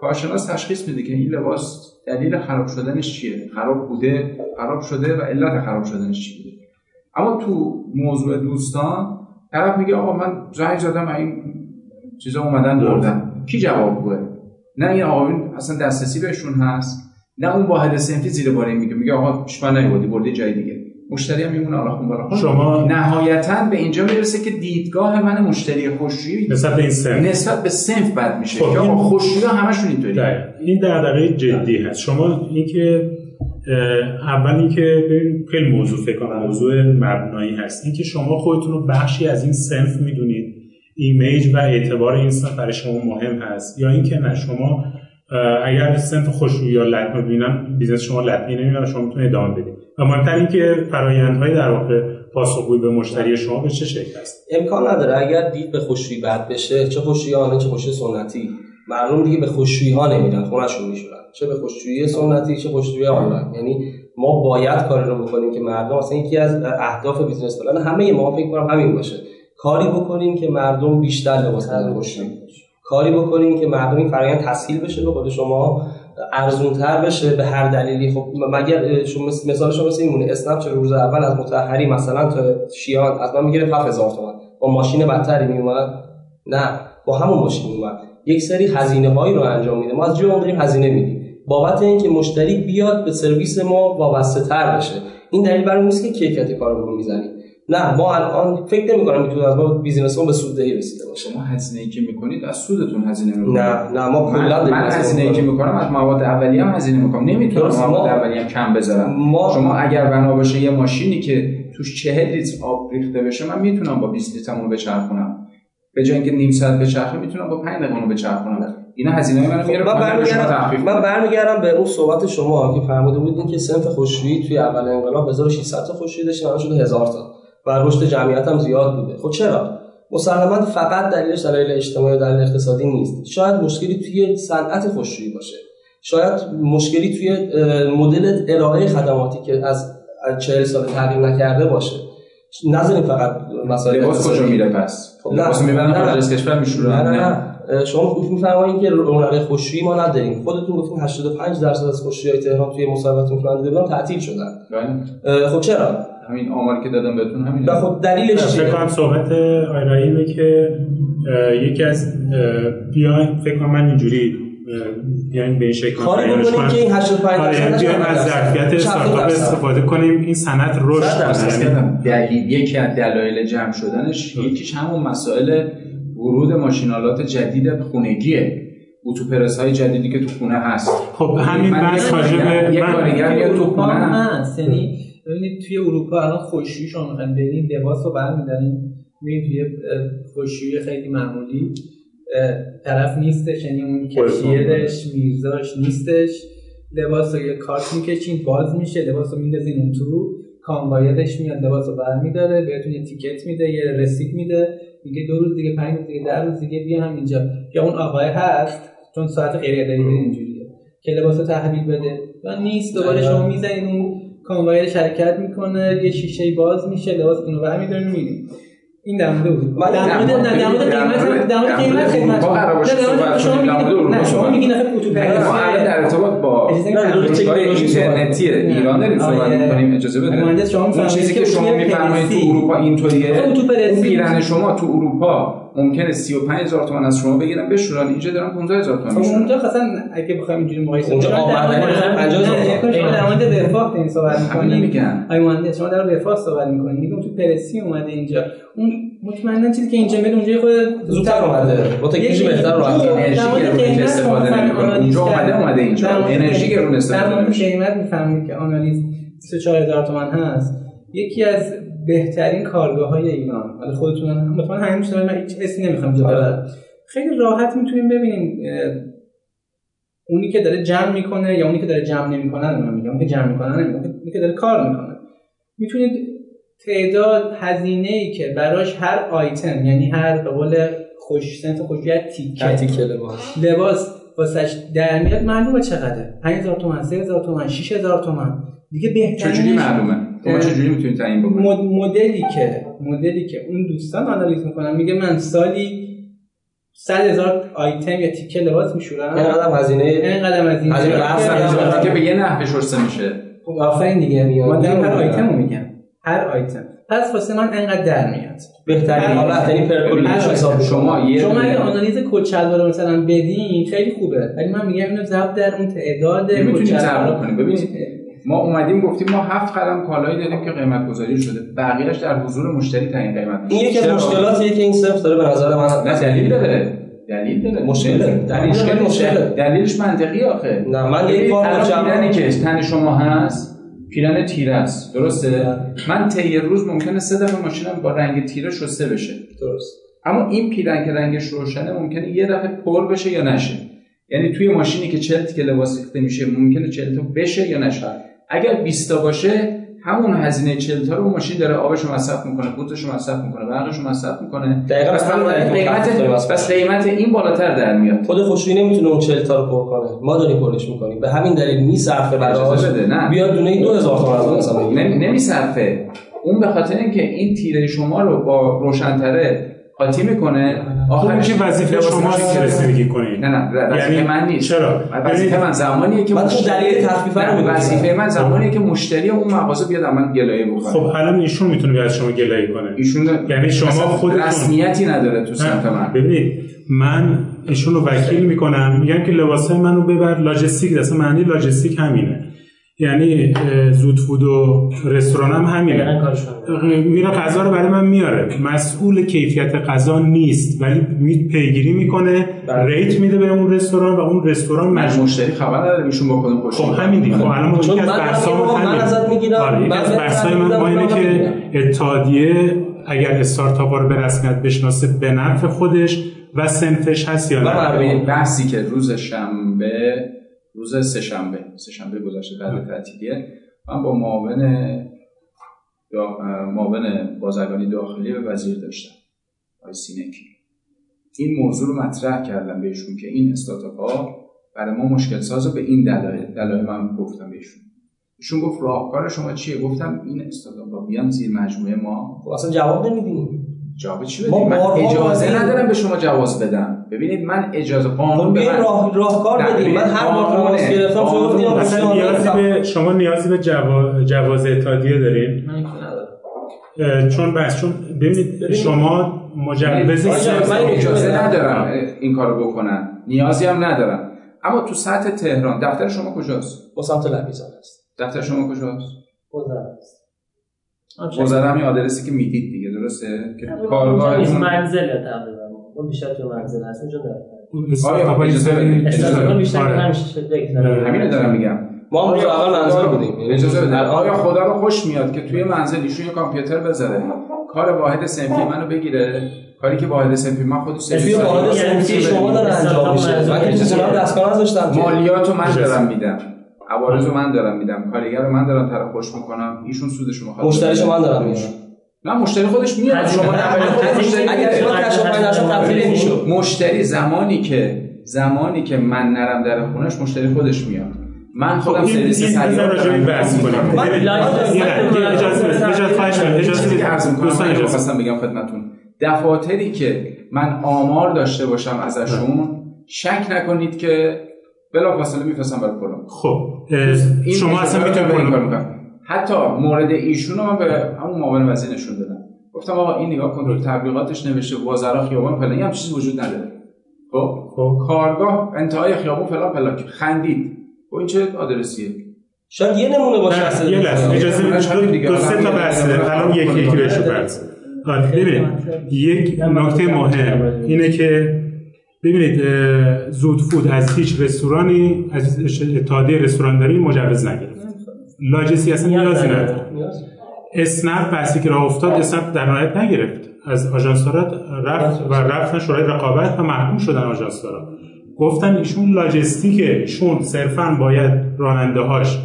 کارشناس تشخیص میده که این لباس دلیل خراب شدنش چیه؟ خراب بوده خراب شده و علت خراب شدنش چی بوده اما تو موضوع دوستان طرف میگه آقا من زنگ زدم این چیزا اومدن بردن. کی جواب گوه نه این آقایون اصلا دسترسی بهشون هست. نه اون واحد سنفی زیر بار این میگه. میگه آقا پیش من نیوردی بردی جای دیگه. مشتری هم میمونه. آلا خون بالا خون. شما نهایتا به اینجا می‌رسه که دیدگاه من مشتری خوشرویی نسبت به این سن نسبت به سنف بد میشه. خب، که آقا خوشرویی همشون اینطوری. این دغدغه جدی هست. شما اینکه اول اینکه خیلی موضوع فکر کنم موضوع مبنایی هست. اینکه شما خودتون رو بخشی از این صنف می‌دونید. image و اعتبار این صنف برای شما مهم هست. یا اینکه نه شما اگر صنف خشکشویی یا لطمه ببینن business شما لطمه نمیدن شما می‌تونید ادامه بدید. و مهمتر اینکه فرایندهای در واقع پاسخگویی به مشتری شما به چه شکل است. امکان نداره. اگر دید به خشکشویی بد بشه چه خشکشویی آنلاین چه خشکشویی سنتی. مردم دیگه به خشکشویی ها نمیرن خونهشون میشورن. چه به خشکشویی سنتی چه خشکشویی آنلاین. یعنی ما باید کاری رو بکنیم که مردم اصلا یکی از اهداف business plan همه ما فکر کنم همین باشه. کاری بکنیم که مردم بیشتر لباس بزنن خشکشویی کاری بکنیم که مردم این فرآیند تسهیل بشه به خود شما ارزونتر بشه به هر دلیلی. خب مگر شما مثال شما مثل این مونه اسنپ چه روز اول از متأخری مثلا تا شیان از من می‌گیره 7000 تومان. با ماشین بدتری میومد نه با همون ماشین میومد یک سری هزینه هایی رو انجام میده. ما از جای اون داریم هزینه میدیم. بابت اینکه مشتری بیاد به سرویس ما وابسته تر بشه. این دلیل بر اون نیست که کیفیت کارمون رو می‌زنیم. نه ما الان فکر نمی کنم می‌تونه از ما business ما به سوددهی رسیده باشه. شما هزینه ای که می‌کنید از سودتون هزینه می‌کنید نه نه ما من, کلا داریم من هزینه ای که. می‌کنم از مواد اولیه هم هزینه می‌کنم. نمی‌تونم مواد ما- اولیه هم کم بذارم. ما شما اگر بنا باشه یه ماشینی که توش 40 لیتر آب ریخته بشه من می‌تونم با 20 لیتر اونو بچرخونم به جای اینکه نیم ساعت بچرخه می‌تونم با 5 دقیقه اونو بچرخونم. اینا هزینه منو خب میاره من برمیگردم من. برمیگردم به اون صحبت شما که فرموده بودین که سنف خوشرویی توی اول انقلاب 1600 تا خوشرویی داشتیم الان شده 1000 تا. و رشد جمعیت هم زیاد بوده. خب چرا؟ مسلما فقط دلیلش دلایل اجتماعی و دلیل اقتصادی نیست. شاید مشکلی توی صنعت خوشرویی باشه. شاید مشکلی توی مدل ارائه خدماتی که از از 40 سال تغییر نکرده باشه. نذاریم فقط مسائل لباس کجا. میره پس؟ خب، لباس می‌برن. خارج از کشور نه میشورن نه. نه. شما میفرمایید که رونق خوشویی ما نداریم. خودتون گفتین 85 درصد از خوشویی های تهران توی مصوبت می‌کنند دیدم تعطیل شدن. بله. خب چرا؟ همین آماری که دادم بهتون همین و خب دلیلش فکر چیه؟ کنم صحبت آیرایی که یکی از بیاین فکر کنم من اینجوری بیاین به این شکل کاری بیانش بکنیم. که این 85 آره، درصد بیایم از ظرفیت استارتاپ استفاده کنیم این صنعت رشد. کنه. یعنی دلیل یکی از دلایل جمع شدنش یکیش همون مسائل ورود ماشینالات جدید خونگیه. اتوپرس های جدیدی که تو خونه هست. خب همین من بحث یه راجع به یه من- کارگر میاد تو خونه. هست. یعنی ببینید توی اروپا الان خوشویی شما می‌خواین برین لباس رو برمیدارین میرین توی خوشویی خیلی معمولی. طرف نیستش یعنی اون کشیرش میرزاش نیستش. لباس رو یه کارت می‌کشین باز میشه لباس رو میندازین اون تو کامبایرش میاد لباس رو برمیداره بهتون یه تیکت میده یه رسید میده میگه دو روز دیگه پنج روز دیگه در روز دیگه بیا همینجا یا اون آقای هست چون ساعت غیر اداری اینجوریه که لباس رو تحویل بده. یا نیست دوباره شما می‌زنید اون کامبایر حرکت می‌کنه یه شیشه باز میشه لباس اونو برمیدارین میرین این در مورد بود در مورد نه در مورد قیمت در مورد قیمت خدمت نه، در مورد- صحبت شما نه شما صحبت میگید نه، ما الان در ارتباط با اینترنتی. ایران داریم صحبت آیه. می‌کنیم اجازه بده مهندس شما چیزی که شما میفرمایید تو اروپا اینطوریه اون پیرن شما تو اروپا ممکنه 35000 تومان از شما بگیرن بشورن اینجا دارن 15000 تومان خب میشورن اونجا خاصا اگه بخوایم اینجوری مقایسه اونجا کنیم، مثلا نه، 50,000 نه، تومان. در مورد رفاه این صحبت همین می‌کنید میگن آی مهندس شما در رفاه صحبت می‌کنید میگم تو پرسی اومده اینجا اون مطمئنا چیزی که اینجا میاد اونجا خود زودتر اومده. با تکنولوژی یکی- بهتر راحت. انرژی استفاده نمی‌کنه. اونجا اومده. اومده اینجا. انرژی گرون استفاده نمی‌شه. قیمت می‌فهمید که آنالیز 24 هزار تومن هست یکی از بهترین کارگاه های ایران. حالا خودتون هم مطمئن همین میشه من هیچ اسمی نمی‌خوام اینجا ببرم خیلی راحت می‌تونیم ببینیم اونی که داره جمع می‌کنه یا اونی که داره جمع نمی‌کنه من میگم اونی که جمع می‌کنه نمیگم اونی که داره کار می‌کنه. می‌تونید تعداد هزینه ای که براش هر آیتم یعنی هر به قول خوش سنت خوشیت تیکه تیکه لباس. لباس واسش در میاد معلومه چقدره. 5000 تومان 3000 تومان 6000 تومان دیگه بهترینش چجوری معلومه؟ شما اه. چجوری می‌تونید تعیین بکنید مد- مدلی که مدلی که اون دوستان آنالیز می‌کنن میگه من سالی 100 هزار آیتم یا تیکه لباس میشورم. اینقدر هزینه اینقدر از این هزینه که- بحث که- هزینه. که به یه نحوه شسته میشه. خب آفرین دیگه ما داریم هر میاد. آیتم رو میگم. هر آیتم. پس واسه من انقدر در میاد. بهترین. حالت یعنی پرکولیش هر حساب آیتم. شما یه شما اگه آنالیز کد شلوار مثلا بدین خیلی خوبه. ولی من میگم اینو ضرب در اون تعداد شلوار. کنیم. ببینید، ما اومدیم گفتیم ما هفت قدم کالایی داریم که قیمت گذاری شده. بقیهش در حضور مشتری تعیین قیمت میشه. این یکی از؟ مشکلاتیه که این صرف داره به نظر من نه دلیل داره. دلیل داره. مشکل. دلیل مشکل مشکل. دلیلش منطقی آخه. نه، من یک بار پیرنی که تن شما هست پیرن تیره است. درسته؟ من طی روز ممکنه سه دفعه ماشینم با رنگ تیره شسته بشه. درست. اما این پیرن که رنگش روشنه ممکنه یه دفعه پر بشه یا نشه. یعنی توی ماشینی که 40 که لباس ریخته میشه ممکنه 40 تا بشه یا نشه. اگر 20 تا باشه همون هزینه 40 تا رو ماشین داره آبش رو مصرف می‌کنه پودرش رو مصرف می‌کنه برقش رو مصرف می‌کنه دقیقاً بس قیمت. بس قیمت این بالاتر در میاد خود خوشویی نمی‌تونه اون 40 تا رو پر کنه ما داریم پرش می‌کنیم به همین دلیل میصرفه اجازه بده، نه. بیاد دونه 2000 تومان از اون مثلا. نمی- نمیصرفه اون به خاطر اینکه این تیره شما رو با روشنتره قاطی می‌کنه؟ خب آخرش میشه وظیفه شما رسیدگی کنید نه نه وظیفه یعنی من نیست. چرا؟ وظیفه یعنی- من زمانیه که من دلیل تخفیف رو. وظیفه من زمانیه که مشتری اون مغازه بیاد از من گلایه بکنه خب الان ایشون می‌تونه بیاد شما گلایه کنه. ایشون یعنی شما خودتون- رسمیتی نداره تو سمت من. ببینید من ایشون رو وکیل می‌کنم. میگم که لباس منو ببر لاجستیک اصلا معنی لاجستیک همینه. یعنی زود فود و رستوران هم همینه. میره غذا رو برای من میاره. مسئول کیفیت غذا نیست ولی می- پیگیری می‌کنه ریت میده به اون رستوران و اون رستوران من مجبور مشتری خبر نداره ایشون با کدوم خوش خب همین دیگه خب الان یکی از میگم، من ازت می‌گیرم، آره یکی از من اینه که. اتحادیه اگر استارتاپ ها رو به رسمیت بشناسه به نفع خودش و سنفش هست یا نه. بحثی که روز شنبه روز سه شنبه سه شنبه گذشته بعد تعطیلیه. من با معاون معاون بازرگانی داخلی به وزیر داشتم آقای سینکی. این موضوع رو مطرح کردم بهشون که این استارتاپ ها برای ما مشکل سازه به این دلایل دلایل من گفتم بهشون. ایشون گفت راهکار شما چیه؟ گفتم این استارتاپ ها بیان زیر مجموعه ما. خب اصلا جواب نمیدیم جواب چی ما بدیم؟ من اجازه. ندارم به شما جواز بدم. ببینید من اجازه قانون به بیاین من راه راهکار نه، بدیم. من هر بار. تماس گرفتم شما نیازی به شما نیازی به جوا... جواز اتحادیه دارین؟ من که ندارم. اه، چون بس چون ببینید شما مجوز من اجازه. ندارم این کارو بکنن نیازی هم ندارم. اما تو سطح تهران دفتر شما کجاست؟ با سمت لبیزان هست دفتر شما کجاست؟ گذر است. گذرم همین آدرسی که می‌دید دیگه. درسته؟ که این کارگاهتون منزل تقریبا. اون بیشتر تو منزل هست اونجا داره آیا اجازه بدید؟ استقلال بیشتر آره. همیشه دکتر همین دارم میگم. ما هم اول منزل بودیم. یعنی اجازه آیا خدا رو خوش میاد که توی منزل ایشون یه کامپیوتر بذاره؟ کار واحد سنفی منو بگیره. کاری که واحد سنفی من خودش توی سرویس واحد دارم. سنفی شما داره انجام میشه. من که چیزی هم دستگاه نداشتم که؟ مالیات رو من دارم میدم. عوارض رو من دارم میدم. کارگر رو من دارم طرف خوش می‌کنم. ایشون سودش رو می‌خواد. مشتری شما دارم میارم نه مشتری خودش میاد شما اگر مشتری زمانی که زمانی که من نرم در خونش مشتری خودش میاد. من خودم خب، این- سرویس دارم. بحث کنیم. من- بگم خدمتون. دفاتری که من آمار داشته باشم ازشون شک نکنید که بلافاصله میفرستم برای کلم. خب شما اصلا می‌تونید حتی مورد ایشون رو من به همون معاون وزیر نشون دادم گفتم آقا این نگاه کن تو تبلیغاتش نوشته وزرا خیابان فلان هم چیزی وجود نداره. خب؟ خب. کارگاه انتهای خیابون فلان پلاک خندید. خب این چه آدرسیه؟ شاید یه نمونه باشه. یه لحظه. اجازه بدید. دو- دو سه تا بحثه. الان یکی یکی بهش آره ببینید. یک نکته مهم. اینه که ببینید زود فود از هیچ رستورانی از اتحادیه رستورانداری مجوز نگرفت. لاجسی اصلا نیازی نداره. نیاز. اسنپ بحثی که راه افتاد اسنپ در نهایت نگرفت. از آژانس‌ها رفت و رفتن شورای رقابت و محکوم شدن آژانس‌ها. گفتن ایشون لاجستیکه ایشون صرفا باید راننده هاش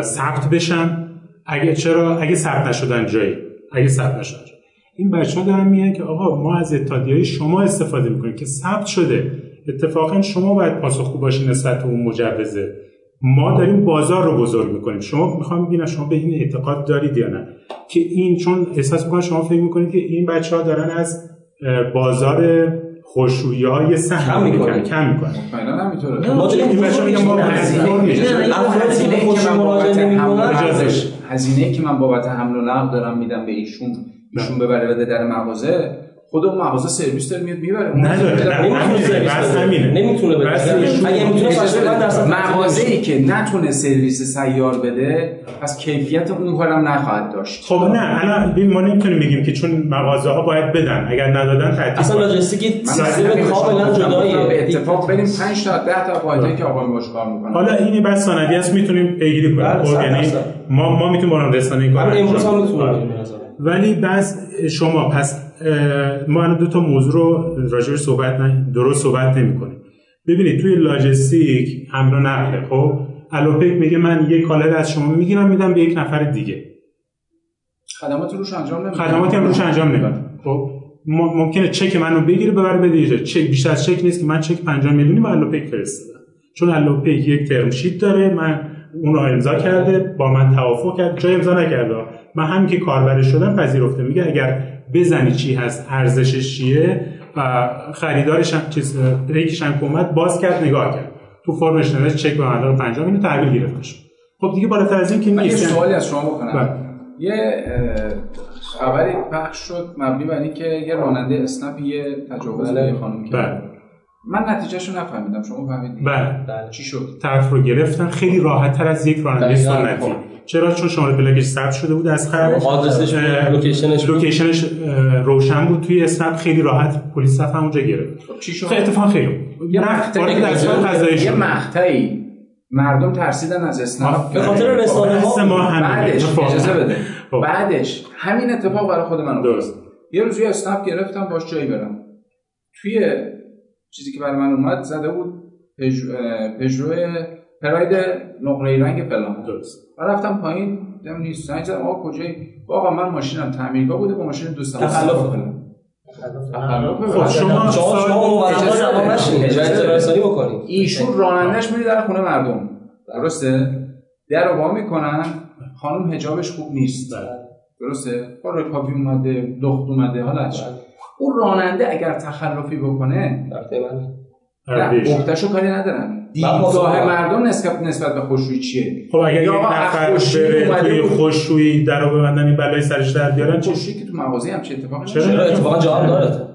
ثبت بشن. اگه چرا؟ اگه ثبت نشدن جایی. اگه ثبت نشدن جایی. این بچه ها دارن میگن که آقا ما از اتحادیه شما استفاده می‌کنیم که ثبت شده. اتفاقا شما باید پاسخگو باشین نسبت به اون مجوزه. ما داریم بازار رو بزرگ می‌کنیم. شما می‌خوام ببینم شما به این اعتقاد دارید یا نه؟ که این چون احساس می‌کنم شما فکر می‌کنید که این بچه ها دارن از بازار خوشویی های کم سهم می‌کنن. می‌کنن کم می‌کنن. مطمئنا نمیطوره ما داریم این بچه میگن ما. هزینه که من بابت حمل و نقل دارم میدم به ایشون ایشون ببره بده در مغازه خود اون مغازه سرویس داره میاد می‌بره. نمی‌تونه مغازه ای که نتونه سرویس سیار بده پس کیفیت اون کارم نخواهد داشت. خب نه الان ما نمی‌تونیم بگیم که چون مغازه ها باید بدن. اگر ندادن تعطیل اصلا من سیستم کاملا. گفتم به جداییه. اتفاق بریم 5 تا 10 تا واحدی که آقای باش کار می‌کنن حالا این بس سندی است می‌تونیم پیگیری کنیم. بله، خب یعنی. ما ما می‌تونیم با رسانه این کار همین امروز هم بدیم. می‌تونم آره. ولی بس شما پس ما الان دو تا موضوع رو راجع به صحبت نه درست صحبت نمی کنیم. ببینید توی لاجستیک حمل و نقل خب الوپیک میگه من یک کالا از شما می‌گیرم میدم به یک نفر دیگه. خدمات روش انجام نمیدن خدماتی هم روش انجام نمیدن خب ممکنه چک منو بگیره ببره بده. چک بیشتر از چک نیست که من چک 50 میلیونی به الوپیک فرستادم. چون الوپیک یک term sheet داره من اون رو امضا کرده با من توافق کرد. جای امضا نکرده. من همین که کاربرش شدم پذیرفته. میگه اگر بزنی چی هست ارزشش چیه؟ و خریدارش هم چیز ریکش هم که اومد باز کرد نگاه کرد. تو فرمش نوشت چک به مبلغ 50 میلیون تحویل گرفته شد. خب دیگه بالاتر از این که نیست. سوالی از شما بکنم. بله. یه خبری پخش شد مبنی بر اینکه یه راننده اسنپ یه تجاوز به خانم کرد. بله. من نتیجهشو نفهمیدم. شما فهمیدید بله. چی شد؟ طرف رو گرفتن. خیلی راحت تر از یک راننده. سنتی. خب. چرا؟ چون شماره پلاکش ثبت شده بود از خرج آدرسش location ش. location ش روشن بود. توی اسنپ خیلی راحت پلیس رفت همونجا گرفت. خب چی شد؟ خیلی اتفاق خیلی یه مقطعی یه مقطعی. مردم ترسیدن از اسنپ. به خاطر رسانه بحث ها ما همینه. بعدش. اجازه بده. خب. بعدش همین اتفاق برای خود من افتاد درست یه روز یه اسنپ گرفتم باش جایی برم. توی چیزی که برای من اومد زده بود پژو پراید نقره رنگ فلان درست. و رفتم پایین دیدم نیست. زنگ زدم آقا کجایی؟ آقا من ماشینم. تعمیرگاه بوده با ماشین دوستم تخلف. کنم. خب شما شما اجازه بکنید. ایشون رانندش میره در خونه مردم. درسته؟ در رو می‌کنن. خانم حجابش خوب نیست. بله. درسته؟ با رکابی اومده لخت اومده حالا چی؟ بله. اون راننده اگر تخلفی بکنه نه عهدهشو کاری ندارن. دیدگاه مردم نسبت نسبت به خوشرویی چیه؟ خب اگر یک یا نفر بره توی بود. خوشرویی در رو ببندن این بلای سرش در بیارن چی خوشرویی که تو مغازه هم چه اتفاقی چرا؟ چرا؟ اتفاقا جا هم داره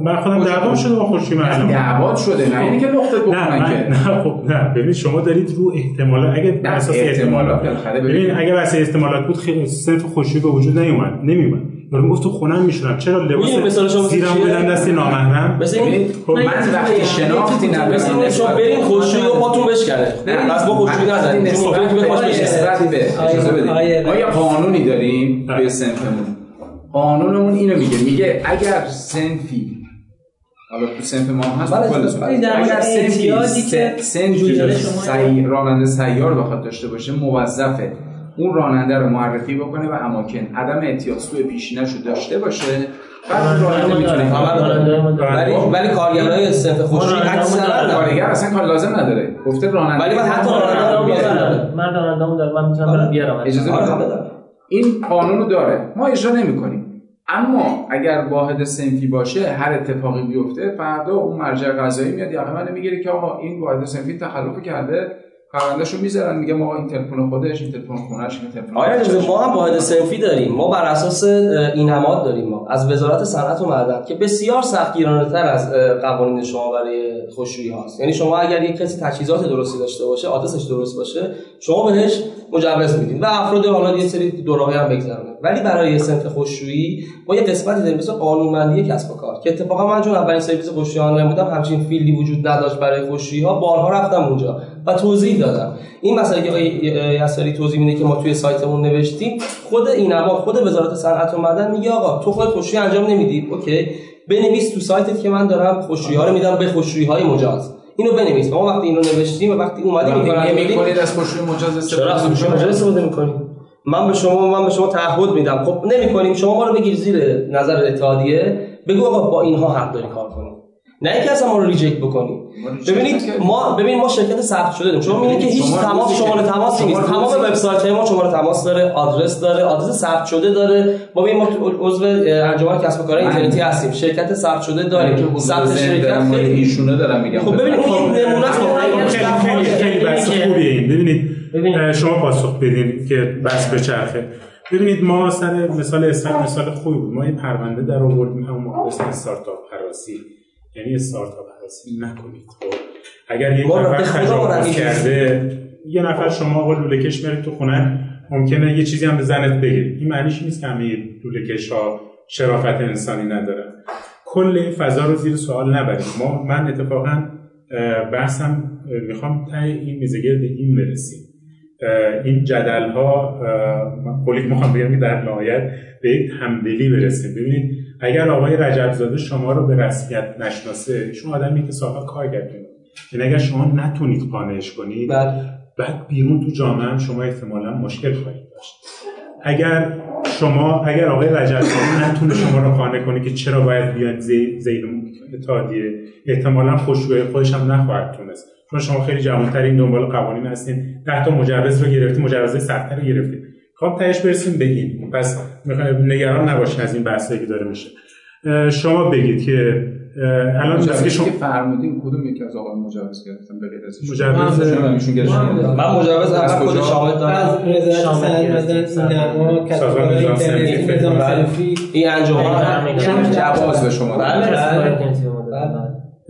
من خودم دعوام شده با نه مردم. دعوات شده نه اینی که لخت نه بکنن من که. نه خب نه. ببین شما دارید رو احتمالات اگه بر اساس احتمالات ببین اگه بر اساس احتمالات بود خیلی صرف خوشی به وجود نیومد نمیومد. یارو گفت تو خونم میشورم چرا لباس زیرم؟ بدن دست نامحرم؟ مثل این خب من وقتی شناختی مثل ندارم. شما برین خوشویی و پاتون بشکنه نه بس با خوشویی به به. ما یه قانونی داریم بله. توی سنفمون. قانونمون اینو میگه. میگه اگر سنفی حالا تو سنف ما هست بله، بله، مورد اگر سنفی سنفی راننده سیار بخواد داشته باشه موظفه. اون راننده رو معرفی بکنه و اماکن عدم اعتیاد سوء پیشینش رو داشته باشه بعد اون راننده می‌تونه ولی ولی کارگرای صنف خوشویی اکثرا دارن. کارگر اصلا کار لازم نداره. گفته راننده ولی من حتی راننده. من راننده‌مو دارم من می‌تونم برم بیارم. اجازه آره،. این قانون رو داره. ما اجرا نمی‌کنیم. اما اگر واحد سنفی باشه هر اتفاقی بیفته فردا اون مرجع قضایی میاد یقه من می‌گیره که آقا این واحد سنفی تخلف کرده. پروندهشو می‌ذارن. میگه ما این تلفن خودش این تلفن خونش این تلفن آیا بچه‌ش. ما هم واحد صنفی داریم؟ ما بر اساس این نماد داریم ما. از وزارت صنعت و معدن که بسیار سختگیرانه تر از قوانین شما برای خوشویی هاست. یعنی شما اگر یک کسی تجهیزات درستی داشته باشه آدرسش درست باشه شما بهش مجوز میدین و افراد حالا یه سری دوره‌ای هم بگذرونه. ولی برای صنف خشکشویی ما یه قسمتی داریم مثل قانونمندی کسب و کار که اتفاقا من چون اولین سرویس خشکشویی آنلاین بودم همچین field ی وجود نداشت برای خشکشویی ها بارها رفتم اونجا. و توضیح دادم. این مسئله که آقای یساری توضیح میده که ما توی سایتمون نوشتیم خود این اما خود وزارت صنعت و معدن میگه آقا تو خودت خشکشویی انجام نمیدی. okay. بنویس تو سایتت که من دارم خشکشویی ها رو میدم به خشکشویی های مجاز. اینو بنویس. ما وقتی اینو نوشتیم و وقتی اومدیم می‌کنید از خوشوی مجاز استفاده خوشویی مجاز استفاده می‌کنیم من به شما من به شما تعهد میدم. خب نمی‌کنیم. شما ما رو بگیر زیر نظر اتحادیه. بگو آقا با اینها حق داری کار کنی نه اینکه اصلا ما رو ریجکت بکنی ببینید ما ببین ما شرکت ثبت شده داریم شما می‌بینید که هیچ تماس شماره که- تماس شما نیست تمام وبسایت های ما شماره تماس داره آدرس داره آدرس ثبت شده داره ما ببین ما عضو انجمن کسب و کار اینترنتی هستیم شرکت ثبت شده داریم ثبت شرکت ایشونه دارم میگم خب ببین اون یه نمونه است خیلی خیلی بحث خوبیه این ببینید ببینید. شما پاسخ بدین که بس به چرخه ببینید ما سر مثال اسفند مثال خوبی بود ما این پرونده در آوردیم همون اسم استارتاپ هراسی یعنی استارتاپ هراسی نکنید. خب. اگر یک نفر تجاوز کرده یه نفر شما آقا لوله کش میارید تو خونه ممکنه یه چیزی هم به زنت بگه. این معنیش نیست که همه لوله کش ها شرافت انسانی ندارن. کل این فضا رو زیر سوال نبرید. ما من اتفاقا بحثم می‌خوام ته این میزگرد این برسیم. این جدل ها من قولی می‌خوام بگم که در نهایت به یک همدلی برسیم. ببینید اگر آقای رجب زاده شما رو به رسمیت نشناسه ایشون آدمی که سالها کار کرده. یعنی اگر شما نتونید قانعش کنید بله. بعد بیرون تو جامعه هم شما احتمالا مشکل خواهید داشت. اگر شما اگر آقای رجب زاده نتونه شما رو قانع کنه که چرا باید بیاد زی- زیر اتحادیه احتمالا خوشروی خودش هم نخواهد تونست. چون شما خیلی جوانترین دنبال قوانین هستین. ده تا مجوز رو گرفتین مجوز سختتر رو گرفتین. خب تهش برسیم بگین پس نگران نباشین از این بحثایی که داره میشه شما بگید که الان چیزی که شما که فرمودین کدوم یکی از آقایان مجوز گرفتن به غیر از؟ مجوز ایشون گرفتن من مجوز از کجا؟ از دارم وزارت شامل صنعت گرفتیم. مدن اینما کسب و سازمان نظام اینترنتی صنفی. نظام بله. صنفی این انجمن بله. چون جواز به شما بله.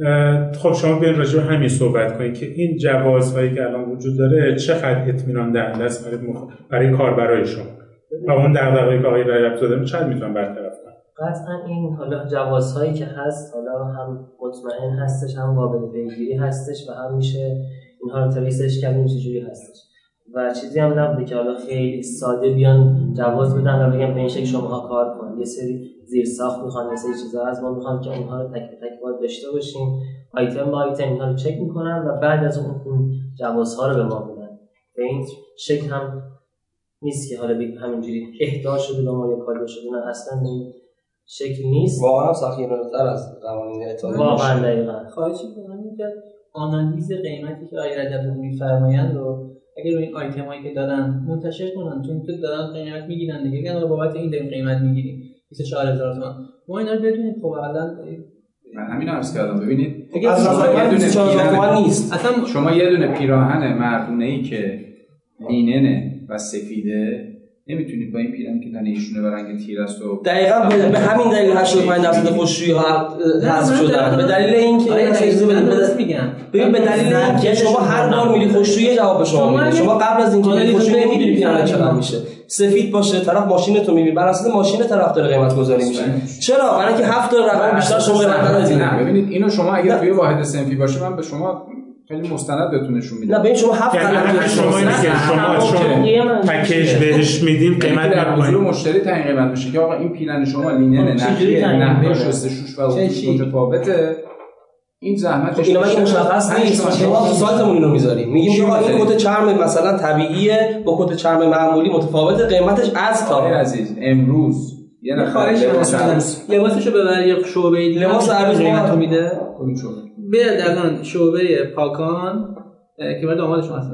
اه، خب شما بیاین راجع به همین صحبت کنید که این جوازهایی که الان وجود داره چقدر اطمینان دهنده است برای کاربرای شما و اون دغدغه‌ای که آقای رجب زاده چقدر می‌تونن برطرف کنن قطعا این حالا جوازهایی که هست حالا هم مطمئن هستش هم قابل پیگیری هستش و هم میشه اینها رو تریسش کردیم چجوری هستش. و چیزی هم نبوده که حالا خیلی ساده بیان جواز بدن و بگن به این شکل شماها کار کن یه سری زیر ساخت می‌خوان یه سری چیزا از ما می‌خوان که اونها رو تک تک باید داشته باشیم. آیتم با آیتم اینها رو چک می‌کنن و بعد از اون جوازها رو به ما میدن به این شکل هم نیست که حالا بگیم همینجوری اهدا شده به ما یا کاری شده نه اصلا این شکل نیست. واقعا هم سختگیرانه‌تر از قوانین اتحادیه واقعا دقیقا. خواهش می‌کنم که آنالیز قیمتی که آقای رجب میفرمایند رو اگر روی این آیتم هایی که دادن منتشر کنن چون که دارن قیمت می‌گیرن دیگه. یعنی بابت این داریم قیمت می‌گیریم 24000 تومان. ما اینا رو بدونیم خب الان من همین عرض کردم. ببینید از نظر من 24 هزار تومان نیست. اصلا شما یه دونه پیراهن مردونه ای که لیننه و سفیده نمی‌تونید با این پیراهنی که تن ایشونه و رنگ تیر است و دقیقا به به همین دلیل 85 درصد خوشرویی ها حذف شدن. به دلیل اینکه آره، من درست بده- میگم. ببین به دلیل اینکه شما هر بار میری خوشرویی جواب به شما میده. اگه- شما قبل از اینکه بری خوشرویی نمی‌دونی پیراهن چقدر. میشه. سفید باشه طرف ماشین تو می‌بینی. بر اساس ماشین طرف داره قیمت گذاری میشه چرا؟ برای اینکه هفت تا رقم بیشتر شما ندادید نه. ببینید اینو شما اگر توی واحد سنفی باشه من به شما خیلی مستند بهتون نشون نه میدم ببین شما هفت یعنی قلم شما اینه که شما چون پکیج بهش میدین قیمت قیمت در حضور مشتری تعیین قیمت میشه که آقا این پیلن شما لینن خب، نحوه می‌کنه؟ شستشوش و چه چی؟ متفاوته این زحمتش اینا مگه بیشتره. مشخص نیست. شما تو سایتمون اینو می‌ذاریم میگیم که این؟ کت چرم مثلا طبیعیه با کت چرم معمولی متفاوت قیمتش از تا عزیز امروز یه نفر لباس عروس. لباسشو ببر یه شعبه لباس عروس ما- قیمتو میده. کدوم؟ بیاد الان شعبه پاکان که برای داماد شما هست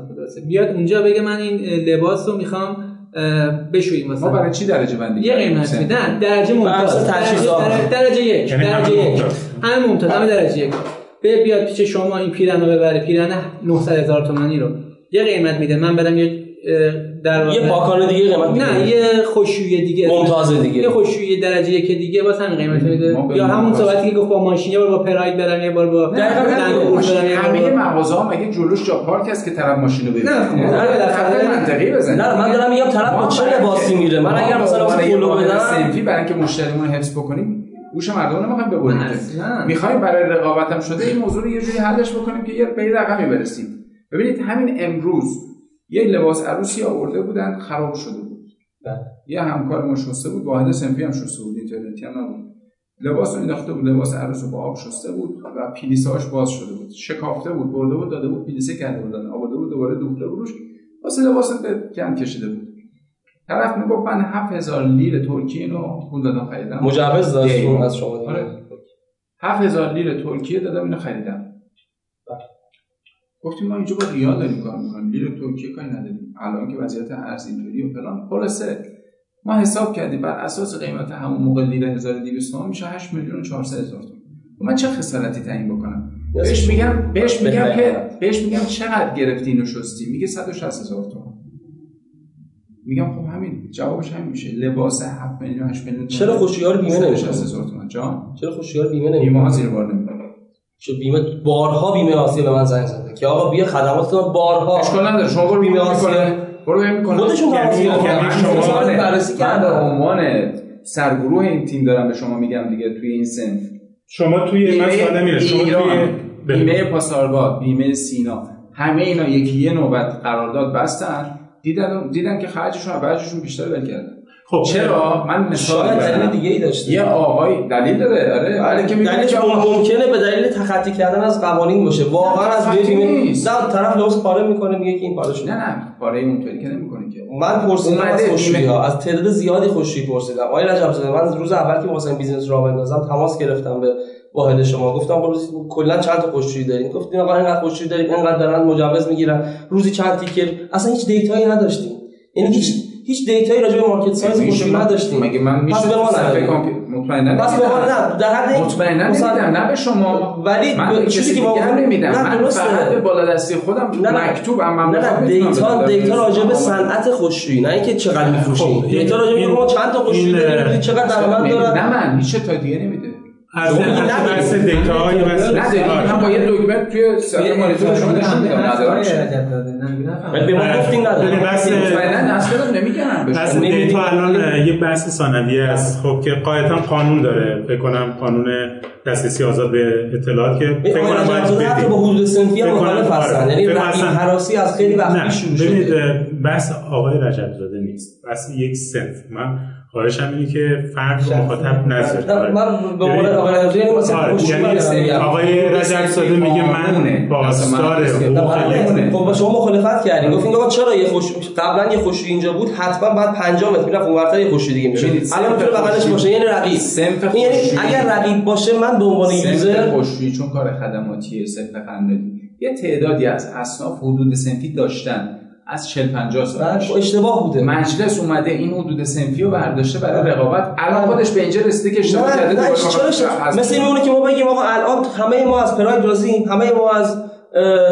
بیاد اونجا بگه من این لباس رو می‌خوام بشوییم ما مثلا برای چی درجه بندی یه؟ قیمت نه درجه ممتاز. درجه- درجه یک یعنی درجه یک. ممتاز. همه ممتاز همه درجه یک. به بیاد پیش شما این پیرن رو ببره. پیرن 900 هزار تومانی رو. یه قیمت میده. من برم یه در یه واقع- پاکان دیگه قیمت. نه یه خوشویی دیگه ممتاز دیگه. یه خوشویی درجه یک دیگه واسه همین قیمت میده یا همون. صحبتی که گفت با ماشین یه بار با پراید برم یه بار با دقیقاً همین. یه همه مغازه ها مگه جلوش جا پارک است که طرف ماشین رو ببینه نه، خب، نه، منطقی بزنید نه من دارم میگم طرف با چه لباسی میره من اگر مثلا واسه پولو بدم سنفی برای اینکه مشتریمون حفظ بکنیم گوش مردم رو نمی‌خوایم ببریم. می‌خوایم برای رقابتم شده این موضوع رو یه جوری حلش بکنیم که یه به یه رقمی برسیم ببینید همین امروز یه لباس عروسی آورده بودن خراب شده بود. بله. یه همکار ما شسته بود واحد سنفی هم شسته بود اینترنتی هم نبود. لباس رو انداخته بود لباس عروس رو با آب شسته بود و پلیساش باز شده بود. شکافته بود برده بود داده بود پلیسه کرده بودن آورده بود دوباره دوخته بود روش. واسه لباس به گند کشیده بود. طرف می‌گفت من 7000 لیر ترکیه اینو پول دادم خریدم. مجوز داشت از شما. آره. 7000 لیر ترکیه دادم اینو خریدم. گفتیم ما اینجا با ریال داریم کار می‌کنیم. لیر ترکیه کاری نداریم. الان که وضعیت ارز اینطوری و فلان. خلاصه. ما حساب کردیم بر اساس قیمت همون موقع لیر 1200 تومان میشه 8 میلیون و 400 هزار تومان. من چه خسارتی تعیین بکنم؟ بهش میگم بهش میگم. که بهش میگم چقدر گرفتی اینو شستی میگه 160 هزار تومان. میگم خب همین. جوابش همین میشه. لباس 7 میلیون 8 میلیون. چرا خوشیار بیمه 160 نمیشه هزار تومان. جان؟ چرا خوشیار بیمه بیمه نمیشه ها زیر بار نمیره چه بیمه بارها بیمه آسیا به من زنگ زده. که آقا بیا خدمات بارها. اشکال نداره. شما برو بیمه آسیا. برو بیمه می‌کنه خودشون یعنی-. یعنی شما بررسی من به کردن. عنوان سرگروه این تیم دارم به شما میگم دیگه توی این سنف شما توی مثلا نمیره شما توی بله. بیمه پاسارگاد بیمه سینا. همه اینا یکی یه نوبت قرارداد بستن. دیدن دیدن که خرجشون بعضیشون بیشتر ول کردن خب. چرا؟ من مثال شاید دلیل دیگه ای داشته یه آقای دلیل داره. آره. آره که میگه دلیلش ممکنه به دلیل تخطی کردن از قوانین باشه. واقعا از نیست. نه طرف لباس پاره می‌کنه میگه که این پاره شده. نه نه. پاره اونطوری که نمی‌کنه که. من پرسیدم از بیمه- ها. از تعداد زیادی خشکشویی پرسیدم. آقای رجب زاده من روز اول که واسه business راه بندازم تماس گرفتم به واحد شما. گفتم روزی کلا چند تا خشکشویی داریم گفتین آقا اینقدر خشکشویی داریم اینقدر دارن مجوز می‌گیرن. روزی چند تیکر اصلا هیچ دیتایی نداشتیم. یعنی هیچ هیچ دیتایی راجع به مارکت سایز من- نداشتیم مگه من میشه پس به ما مطمئنا پس به ما نمیدم. نه در حد مطمئنا نمیدم نه به شما ولی من چیزی که هم نمیدم نه، من درسته. فقط به بالا دستی خودم نه نه مکتوب هم من نه بخوام نه می‌تونم دیتا. دیتا راجع به خب. صنعت خوشویی نه اینکه چقدر میفروشیم خب، دیتا راجع به ما چند تا خوشویی داریم چقدر درآمد دارن نه من هیچ تا دیگه نمیده از. بحث دیتا های نداری من با یه دکمه توی صفحه مانیتور شما نشون میدم ندارم ولی به ما گفتین ببین، نداریم بحث مطمئنا اصلا نمیگم به شما. دیتا الان یه بحث ثانویه است. خب که قاعدتا قانون داره. فکر کنم قانون دسترسی آزاد به اطلاعات که فکر کنم باید بدیم. با حدود سنفی هم فکر کنم- مخالف هستن. آره. یعنی رقیب اصلا- حراسی از خیلی وقت شروع ببینید شده. بحث آقای رجب زاده نیست. بحث یک سنف من خواهشم اینه که فرد رو مخاطب آره. من به عنوان ببین، آقای مثلا آره، یعنی. آقای رجب زاده میگه قانونه. من. یک- خب با شما مخالفت کردین. گفتین آقا چرا یه خوش قبلا یه خوشویی اینجا بود حتما بعد 50 متر می‌رفت اونورتر یه خوشویی دیگه میشه الان می‌تونه بغلش باشه یعنی رقیب. این یعنی اگر رقیب باشه من به عنوان یوزر خوشویی چون کار خدماتیه صرف خدماتی. یه تعدادی از اصناف حدود سنفی داشتن. از 40 50 سال. اشتباه بوده. مجلس اومده این حدود سنفی رو برداشته برای رقابت. الان خودش به اینجا رسیده که اشتباه کرده؟ از- مثل این که ما بگیم آقا الان همه ما از پراید راضییم همه ما از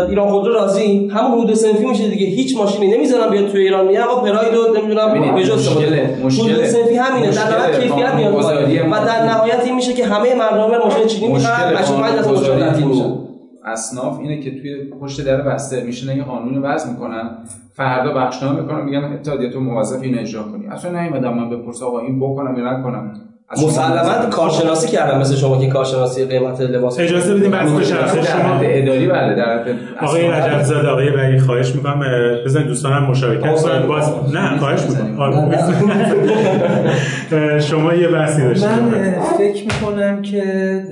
ایران خودرو راضییم همون حدود سنفی میشه دیگه هیچ ماشینی نمی‌ذارن بیاد توی ایران. میگن آقا پراید رو نمی‌دونم به جز استفاده حدود سنفی همینه در نهایت کیفیت میاد. و در نهایت این میشه که همه مردم ماشین چینی می‌خرن مشکل 85 درصد ماشین قانونگذاری تعطیل میشن تو اصناف اینه که توی پشت در بسته میشینن یه قانونی وضع می‌کنن. فردا بخشنامه می‌کنن میگن اتحادیه تو موظف اینو اجرا کنی. اصلا نیومدم من بپرسم آقا این بکنم یا نکنم. مسلما کارشناسی کردم مثل شما که کارشناسی قیمت لباس اجازه بدیم بحث بشه. شما اداری بله در آقای رجب زاده آقای ولی خواهش می‌کنم بزن دوستانم مشارکت کنن. باز نه خواهش. می‌کنم. شما یه بحثی داشتید. من فکر می‌کنم که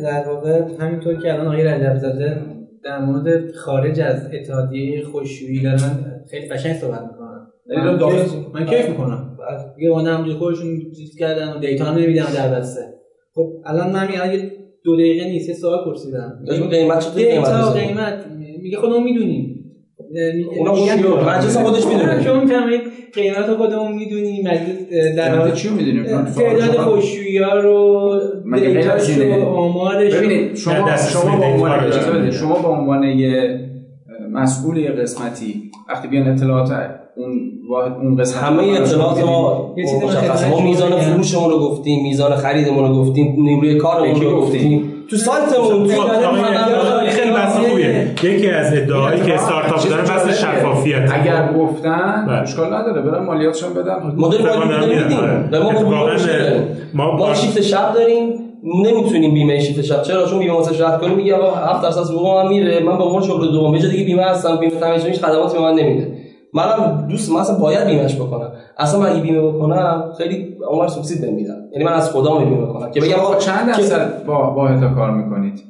در واقع همینطور که الان آقای رجب زاده در مورد خارج از اتحادیه خوشویی دارن خیلی قشنگ صحبت می‌کنن من من کیف می‌کنم. یه وانه همجوری خودشون چیز کردن و دیتا هم نمیدن در بسته خب الان من میگم یه دو دقیقه نیست یه سوال پرسیدم. قیمت چطوری قیمت؟ قیمت میگه خودمون می‌دونیم. اونا مجلس خودش می‌دونه. شما می‌فهمید قیمت رو خودمون می‌دونیم مجلس در واقع چی رو می‌دونیم تعداد خوشویی ها رو دیتاش رو؟ آمارش ببینید شما شما به عنوان. شما به عنوان یه مسئول یه قسمتی وقتی بیان اطلاعات اون واحد اون قسمت همه اطلاعات ما یه چیزی من مشخصه ما شما میزان. فروشمون رو گفتیم میزان خریدمون رو گفتیم نیروی کارمون رو گفتیم. تو سایتمون تو خب، آقای خیلی بحث خوبیه. یکی از ادعاهایی که استارتاپ داره بحث شفافیت. اگر گفتن بله. اشکال نداره برن مالیاتشون بدن مدل اتفاقاً مالی دارم میدیم می‌دونم. ما با. ما با- شیفت شب داریم نمی‌تونیم بیمه شیفت شب. چرا؟ چون بیمه واسه رد کنیم میگه آقا 7 درصد حقوق من میره. من به عنوان شغل دوم. یه دیگه بیمه هستم بیمه تامین هیچ خدماتی به من نمیده. منم دوست من اصلا باید بیمهش بکنم. اصلا من اگه بیمه بکنم خیلی عمر سوبسید بهم میدن. یعنی من از خودم بیمه بکنم که بگم شما آقا چند که- درصد با واحد کار می‌کنید؟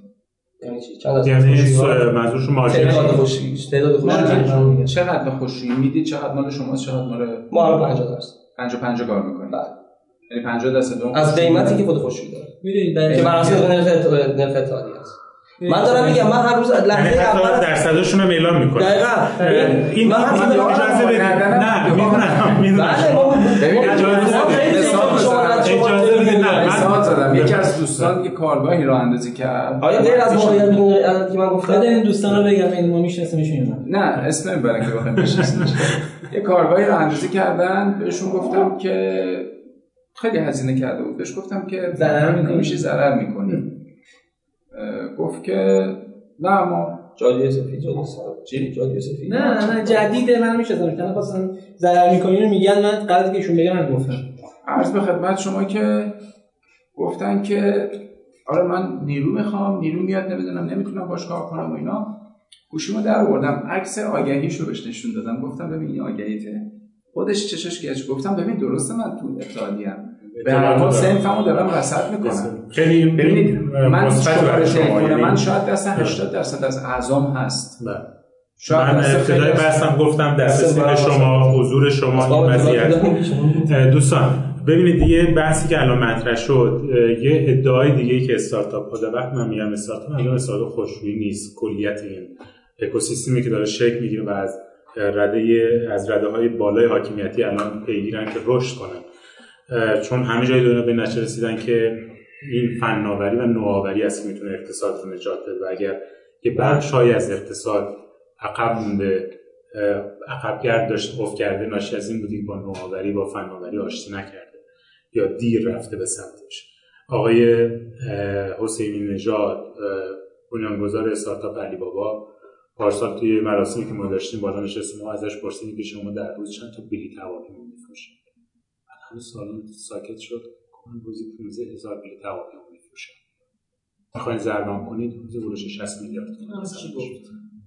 یعنی چی؟ چند درصد یعنی منظورشون مارکت تعداد خوشی تعداد. چقدر خوشی می‌دید؟ چقدر مال شما چقدر مال ما الان 50 درصد. 50 50 کار می‌کنید. بله. یعنی 50 درصد دوم از قیمتی که خود خوشی داره. می‌دونید که برای بر اساس نرخ نرخ اتحادیه است من دارم میگم من هر روز یعنی لحظه حتی اول درصدشون هم اعلام می‌کنه دقیقاً. این من من حتی اجازه بدید. نه می‌دونم می‌دونم. بله اجازه بدید. نه، من- زدم یکی از دوستان یه کارگاهی راه اندازی کرد. آیا غیر از عددی که من گفتم؟ این دوستان رو بگم این ما میشناسیمشون نه نه اسم نمی‌برن که بخوایم بشناسیم یه کارگاهی راه اندازی کردن. بهشون گفتم که خیلی هزینه کرده بود. بهش گفتم که ضرر می‌کنی؟ میشه ضرر می‌کنی. گفت که نه ما جادی سفید جادی سفید چی؟ جادی سفید نه نه نه جدیده من می‌شناسم که خواستم ضرر می‌کنی رو میگن من قرض که ایشون بگم من گفتم. عرض به خدمت شما که گفتن که آره من نیرو می‌خوام نیرو میاد نمی‌دونم نمی‌تونم باش کار کنم و اینا. گوشیمو در آوردم عکس آگهیشو بهش نشون دادم. گفتم ببین این آگهیته. خودش چشش گشت گفتم ببین درسته من تو اتحادیم به هر حال سنفمو دارم. رصد می‌کنم. خیلی ببینید من شماره شما تلفن من شاید دست 80 درصد از اعضام هست. بله. شاید من ابتدای بحثم گفتم دسترسی دست به شما حضور شما این وضعیت. دوستان ببینید یه بحثی که الان مطرح شد یه ادعای دیگه که استارتاپ ها در وقت من میگم استارتاپ منظورم استارتاپ خوشرویی نیست. کلیت این اکوسیستمی که داره شکل می‌گیره و از رده از رده های بالای حاکمیتی الان پیگیرن که رشد کنن. چون همه جای دنیا به نتیجه رسیدن که این فناوری و نوآوری است که می‌تونه اقتصاد رو نجات بده. و اگر یه بخشهایی از اقتصاد عقب مونده عقبگرد داشته افت کرده ناشی از این بودی که با نوآوری با فناوری آشتی نکرده یا دیر رفته به سمتش. آقای حسینی نژاد بنیانگذار استارتاپ علی بابا پارسال توی مراسمی که ما داشتیم بالا نشستیم ما ازش پرسیدیم که شما در روز چند تا بلیط هواپیما همه سالن ساکت شد. من روزی 15 هزار بلیط هواپیما میفروشم می‌خواین ضربم کنید؟ روزی فروش 60 میلیارد.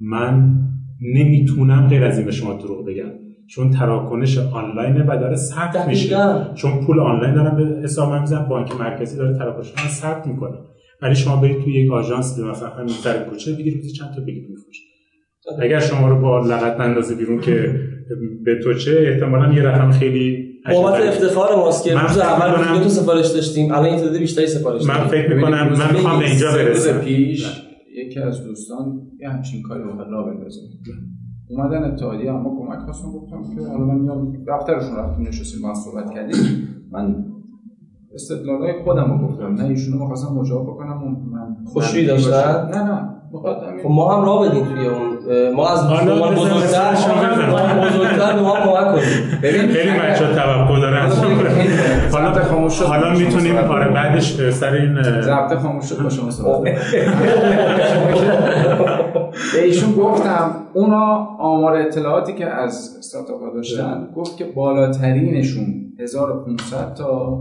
من نمی‌تونم غیر از این به شما دروغ بگم. چون تراکنش آنلاینه و داره ثبت میشه. چون پول آنلاین دارم به حساب من می‌زنم. بانک مرکزی داره تراکنش من ثبت می‌کنه. ولی شما برید توی یک آژانس مثلا همین سر کوچه بگید روزی چند تا بلیط میفروشه اگر شما رو با لغت نندازه بیرون که به تو چه احتمالاً یه رقم خیلی بابت. افتخار ماست که من روز اول دو تا سفارش داشتیم الان این تعداد بیشتری سفارش من داریم. فکر می‌کنم من می‌خوام به اینجا برسم. پیش یکی از دوستان یه همچین کاری رو راه بندازه. اومدن اتحادیه اما کمک خواستم گفتم که حالا من میام دفترشون رفتیم نشستیم با صحبت کردیم. من استدلالای خودم رو گفتم. نه ایشونو می‌خواستم مجاب بکنم من خوشی من- داشتن؟ نه نه. خب ما هم راه بدیم توی اون ما از شما بزرگتر بزرگتر به ما کمک کنیم. ببین خیلی بچه توقع دارن حالا خاموش شد. حالا می‌تونیم آره بعدش سر این ضبط خاموش شد با شما صحبت به ایشون گفتم اونا آمار اطلاعاتی که از استارتاپ ها داشتن گفت که بالاترینشون 1500 تا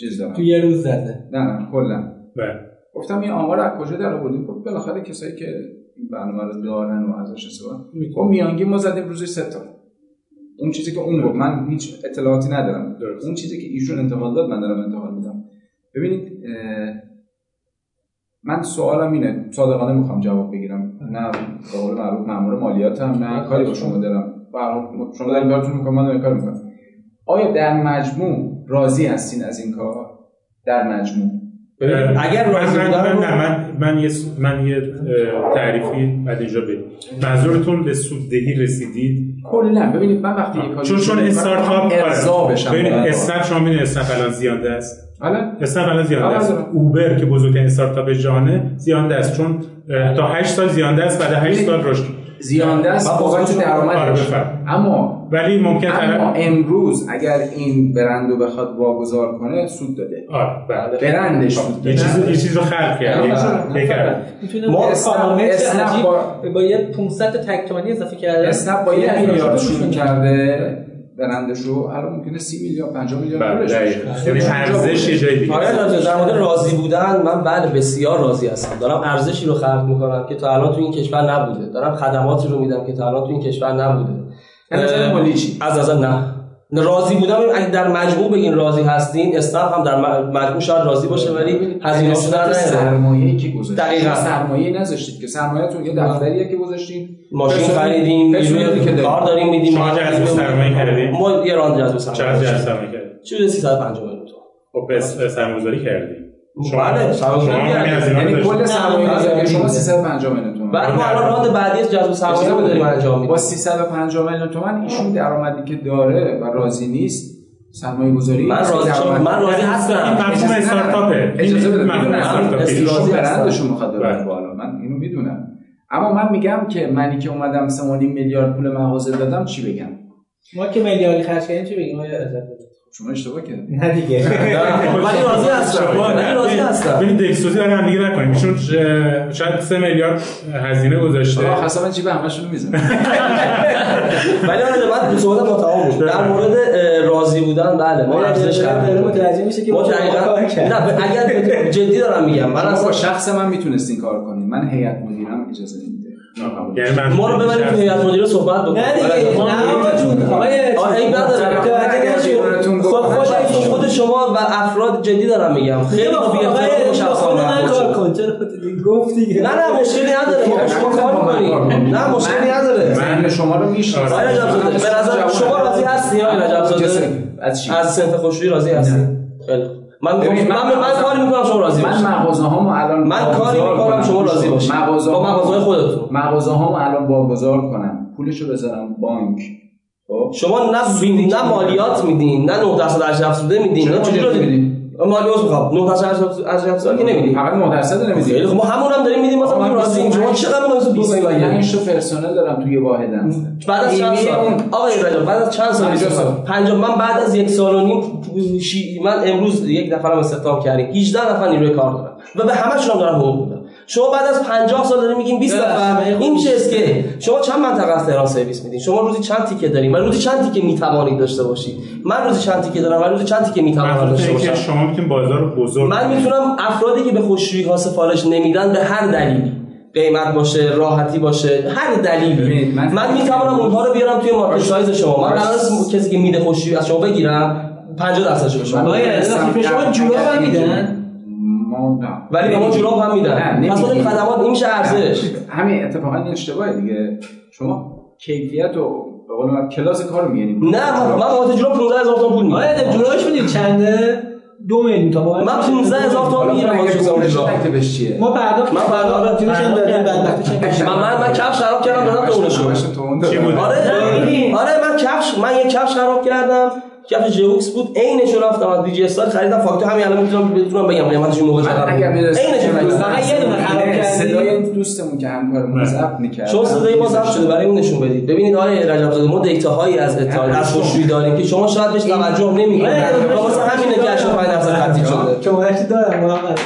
چیز دارن. تو یه روز زده. نه نه کلا. بله. گفتم این آمار از کجا در آوردیم گفت بالاخره کسایی که این برنامه رو دارن و ازش استفاده گفت میانگین ما زدیم روزی سه تا. اون چیزی که اون گفت من هیچ اطلاعاتی ندارم. درست. اون چیزی که ایشون انتقال داد من دارم انتقال میدم. ببینید من سوالم اینه صادقانه می‌خوام جواب بگیرم. نه به قول معروف مامور مالیات هم نه کاری با شما دارم. شما دارین کارتون می‌کنم من دارم کار می‌کنم. آیا در مجموع راضی هستین از این کار؟ در مجموع. اگر من- راضی من- من- رو- نه، من من یه س- من یه تعریفی بعد اینجا بدید منظورتون به سوددهی رسیدید؟ کلا. ببینید من وقتی کاری چون چون استارتاپ ارضا بشم ببینید. اسنپ شما می‌دونید اسنپ الان زیانده است؟ حالا اسنپ الان زیانده است. آره. اوبر که بزرگترین استارتاپ جهانه زیانده است. چون تا 8 سال زیانده است بعد 8 سال رشد زیانده است من بابت بازم- آره، درآمدش بفرم. اما ولی ممکن اما طرف امروز اگر این برند رو بخواد واگذار کنه سود داده. آره بله. برندش سود یه داده چیز یه چیز رو خلق کرد. یه. می‌تونه ما اسنپ- با- با یه 500 تا تکتوانی اضافه کرده. اسنپ با یک میلیارد شروع کرده. برندش رو الان ممکنه 30 میلیارد 50 میلیارد بله. بشه. یعنی ارزش یه جای دیگه آره در مورد راضی بودن من بله بسیار راضی هستم دارم ارزشی رو خلق می‌کنم که تا الان تو این کشور نبوده دارم خدماتی رو میدم که تا الان تو این کشور نبوده از نظر مالی چی؟ از نظر نه راضی بودم اگه در مجموع بگین راضی هستین اسنپ هم در مجموع شاید راضی باشه ولی هزینه نیاره سرمایه‌ای که گذاشتید دقیقاً. سرمایه نذاشتید که سرمایه‌تون یه دفتریه که گذاشتین ماشین خریدیم. کار داریم میدیم شما جذب سرمایه کردید؟ ما یه راند جذب چقدر سرمایه جذب کردیم. سرمایه کردید چیزی 350 میلیون تومان خب پس سرمایه‌گذاری کردید بله، سرمایه‌گذاری شما کردیم. هزینه رو یعنی کل داشتید. سرمایه گذاری شما 350 میلیون بعد ما الان راند بعدی از جذب سرمایه رو. داریم انجام میدیم. با 350 میلیون تومان ایشون درآمدی که داره و راضی نیست سرمایه گذاری من راضی. من راضی هستم. این مفهوم استارتاپه. اجازه بده ایشون هستم. برندشون می‌خواد بله. ببره بالا. من اینو می‌دونم. اما من میگم که منی که اومدم 3.5 میلیارد پول مغازه دادم چی بگم؟ ما که میلیاردی خرج کردیم چی بگیم؟ شما اشتباه کردید نه دیگه. [laughs] ولی راضی هستم. ولی راضی هستم. ببین دلسوزی برای هم دیگه نکنیم. ایشون اه، شاید 3 میلیارد هزینه گذاشته. آقا حسابا جیب همشون می‌زنه ولی آره من به با تمام بود. در مورد راضی بودن بله. ما ارزش داره کردیم متوجه میشه که ما. نه اگر [laughs] جدی دارم میگم. من اصلا با شخص من می‌تونستین کار کنین من هیئت مدیرم اجازه نمیده. من ما رو ببریم تو هیئت مدیره صحبت بکنیم. نه دیگه ما- نه خود شما و افراد جدی دارم میگم. خیلی با بی احترامی شخصانه کار کن چرا گفت دیگه نه نه مشکلی نداره. ما با شما کار می‌کنیم نه مشکلی نداره. من شما رو می‌شناسم. به نظر شما راضی هستی؟ آقای از از خوشویی راضی هستی؟ خیلی. من من من, من کاری می‌کنم شما راضی من باشید مغازه هامو الان من کاری می‌کنم کنم. شما راضی باشید مغازه با مغازه خودتون. مغازه هامو الان واگذار کنم. پولشو بذارم بانک. خب؟ شما نه نه مالیات میدین نه 9 درصد افزوده میدین. نه چجوری مالیات نمیدین؟ مالیات می‌خوام. 9 درصد ارزش افزوده که نمیدین فقط 9 درصد خیلی خب ما همون هم داریم میدیم. مثلا میگیم راضی شما چقدر می‌خواید دو سال 25 تا پرسنل دارم توی واحدم بعد از چند سال؟ آقای رجب بعد از چند سال؟ 50 سال. 50 من بعد از یک سال و نیم من امروز یک نفرم استخدام کردیم. 18 نفر نیروی کار دارم و به همشون هم دارم حقوق میدم شما بعد از 50 سال داریم میگیم 20 ببخشید، نفر این چه scale شما چند منطقه از تهران سرویس میدین؟ شما روزی چند تیکه دارین؟ من روزی چند تیکه می‌توانید داشته باشید؟ من روزی چند تیکه دارم؟ من روزی چند تیکه می‌توانم داشته باشم؟ شما می‌تونید بازار بزرگ من می‌تونم افرادی که به خشکشویی ها سفارش نمیدن به هر دلیلی قیمت باشه راحتی باشه هر دلیلی. من- من, می‌توانم اونها رو بیارم توی market size شما. من قرار نیست کسی که میده خشکشویی از شما بگیرم 50 درصدشو به شما شما این میدن؟ ما نه ولی به ما جوراب هم میدن پس. این خدمات این ارزش؟ همین اتفاقا این اشتباهه دیگه. شما کیفیت و به قول من کلاس کار رو میاریم نه من من بابت جوراب 15000 تومان پول میدم آیا جورابش می‌دونی چنده؟ دو میلیون تا. من 15 هزار تومان می‌گیرم. واسه تکلیفش چیه ما پرداخت من پرداخت هم دادیم بدبختی من من من کفش خراب کردم دادم به اونشون چی بود آره آره من کفش من یه کفش خراب کردم. کفش جوکس بود عینش رو رفتم از دیجی استار خریدم. فاکتور همین الان می‌تونم بتونم بگم. قیمتش موقع چقدر من اگر بود می‌رسه عینش فقط یه دونه خراب کردی. صدای دوستمون که همکارمون ضبط می‌کرد. شما صدای ما ضبط شده. برای اون نشون بدید. ببینید آقای رجب زاده ما دیتاهایی از اطلاع از خوشویی داریم که شما شاید بهش توجه نمی‌کنید. و واسه همینه که 85 درصد تعطیل شده. شمارش دارم محمد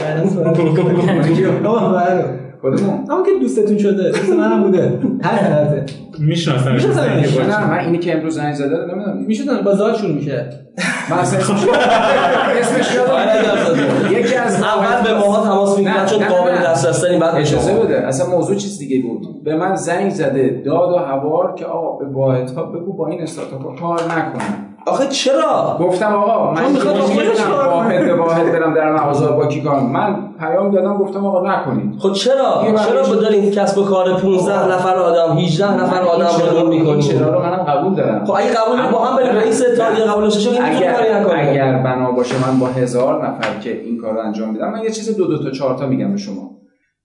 [laughs] [laughs] خودمون اما که دوستتون شده دوست منم بوده. هر حالته می‌شناسم می‌شناسمش. نه من اینی که امروز زنگ زده رو نمی‌دونم. می‌شدن بازار شروع میشه. من اصلا [laughs] اسمش یادم زاده یکی از اول به ماها تماس می‌گیرن نه، چون قابل نه. دسترس داریم بعد اجازه بده. اصلا موضوع چیز دیگه بود. به من زنگ زده داد و هوار که آقا به واحدها بگو با این استارتاپ کار نکنم آخه چرا؟ گفتم آقا من کنه. واحد به واحد برم در مغازه با کی کار کنم. من پیام دادم گفتم آقا نکنید. خب چرا؟ چرا با دارین کسب و کار 15 نفر آدم 18 نفر آدم رو می‌کنید چرا رو منم قبول دارم. خب اگه قبول با هم بریم رئیس اتحادیه قبول شش که می‌تونه کاری اگر اگر بنا باشه من با هزار نفر که این کار رو انجام میدم من یه چیز دو دو تا چهار تا میگم به شما.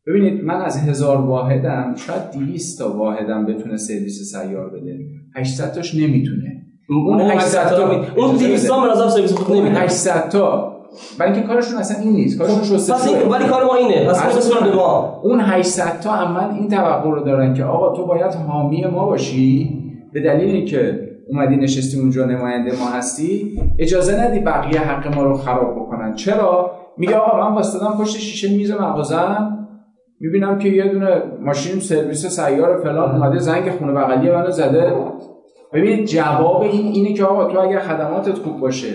ببینید من از هزار واحدم شاید 200 تا واحدم بتونه سرویس سیار بده. 800 تاش نمی‌تونه. اون 800 تا اون 200 تا به نظرم سرویس خوب اون نمیده. 800 تا. برای اینکه کارشون اصلا این نیست. کارشون شسته پس این ولی کار ما اینه. پس بسپرم به ما. اون 800 تا من این توقع رو دارن که آقا تو باید حامی ما باشی. به دلیل اینکه اومدی نشستی اونجا نماینده ما هستی. اجازه ندی بقیه حق ما رو خراب بکنن. چرا؟ میگه آقا من واسطادم پشت شیشه میز مغازم. می‌بینم که یه دونه ماشین سرویس سیار فلان اومده زنگ خونه بغلی منو زده. ببینید جواب این اینه که آقا تو اگر خدماتت خوب باشه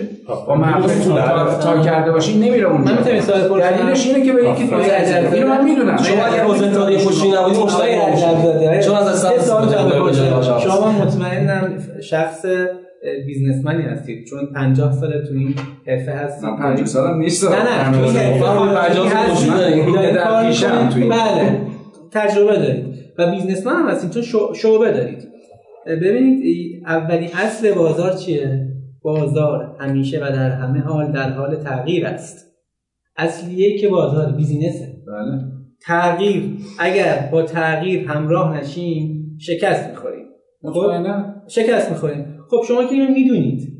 با مردم تا, تا کرده باشی نمیره اونجا من می‌تونم سوال بپرسم؟ دلیلش اینه که به یکی دیگه زده. اینو من می‌دونم شما اگه اتحادیه خوشی نبودی مشتری می‌شدی. چون از بپرسم. بکنید. شما مطمئنم شخص بیزنسمنی هستید چون 50 سال تو این حرفه هستید من 50 سالم نیست نه نه تو این حرفه سال. بله تجربه دارید و بیزنسمن هم هستید چون شعبه دارید ببینید اولین اصل بازار چیه؟ بازار همیشه و در همه حال در حال تغییر است. اصلیه که بازار بیزینسه. بله. تغییر اگر با تغییر همراه نشیم شکست می‌خوریم. مطمئنا. شکست می‌خوریم. خب شما که اینو می‌دونید.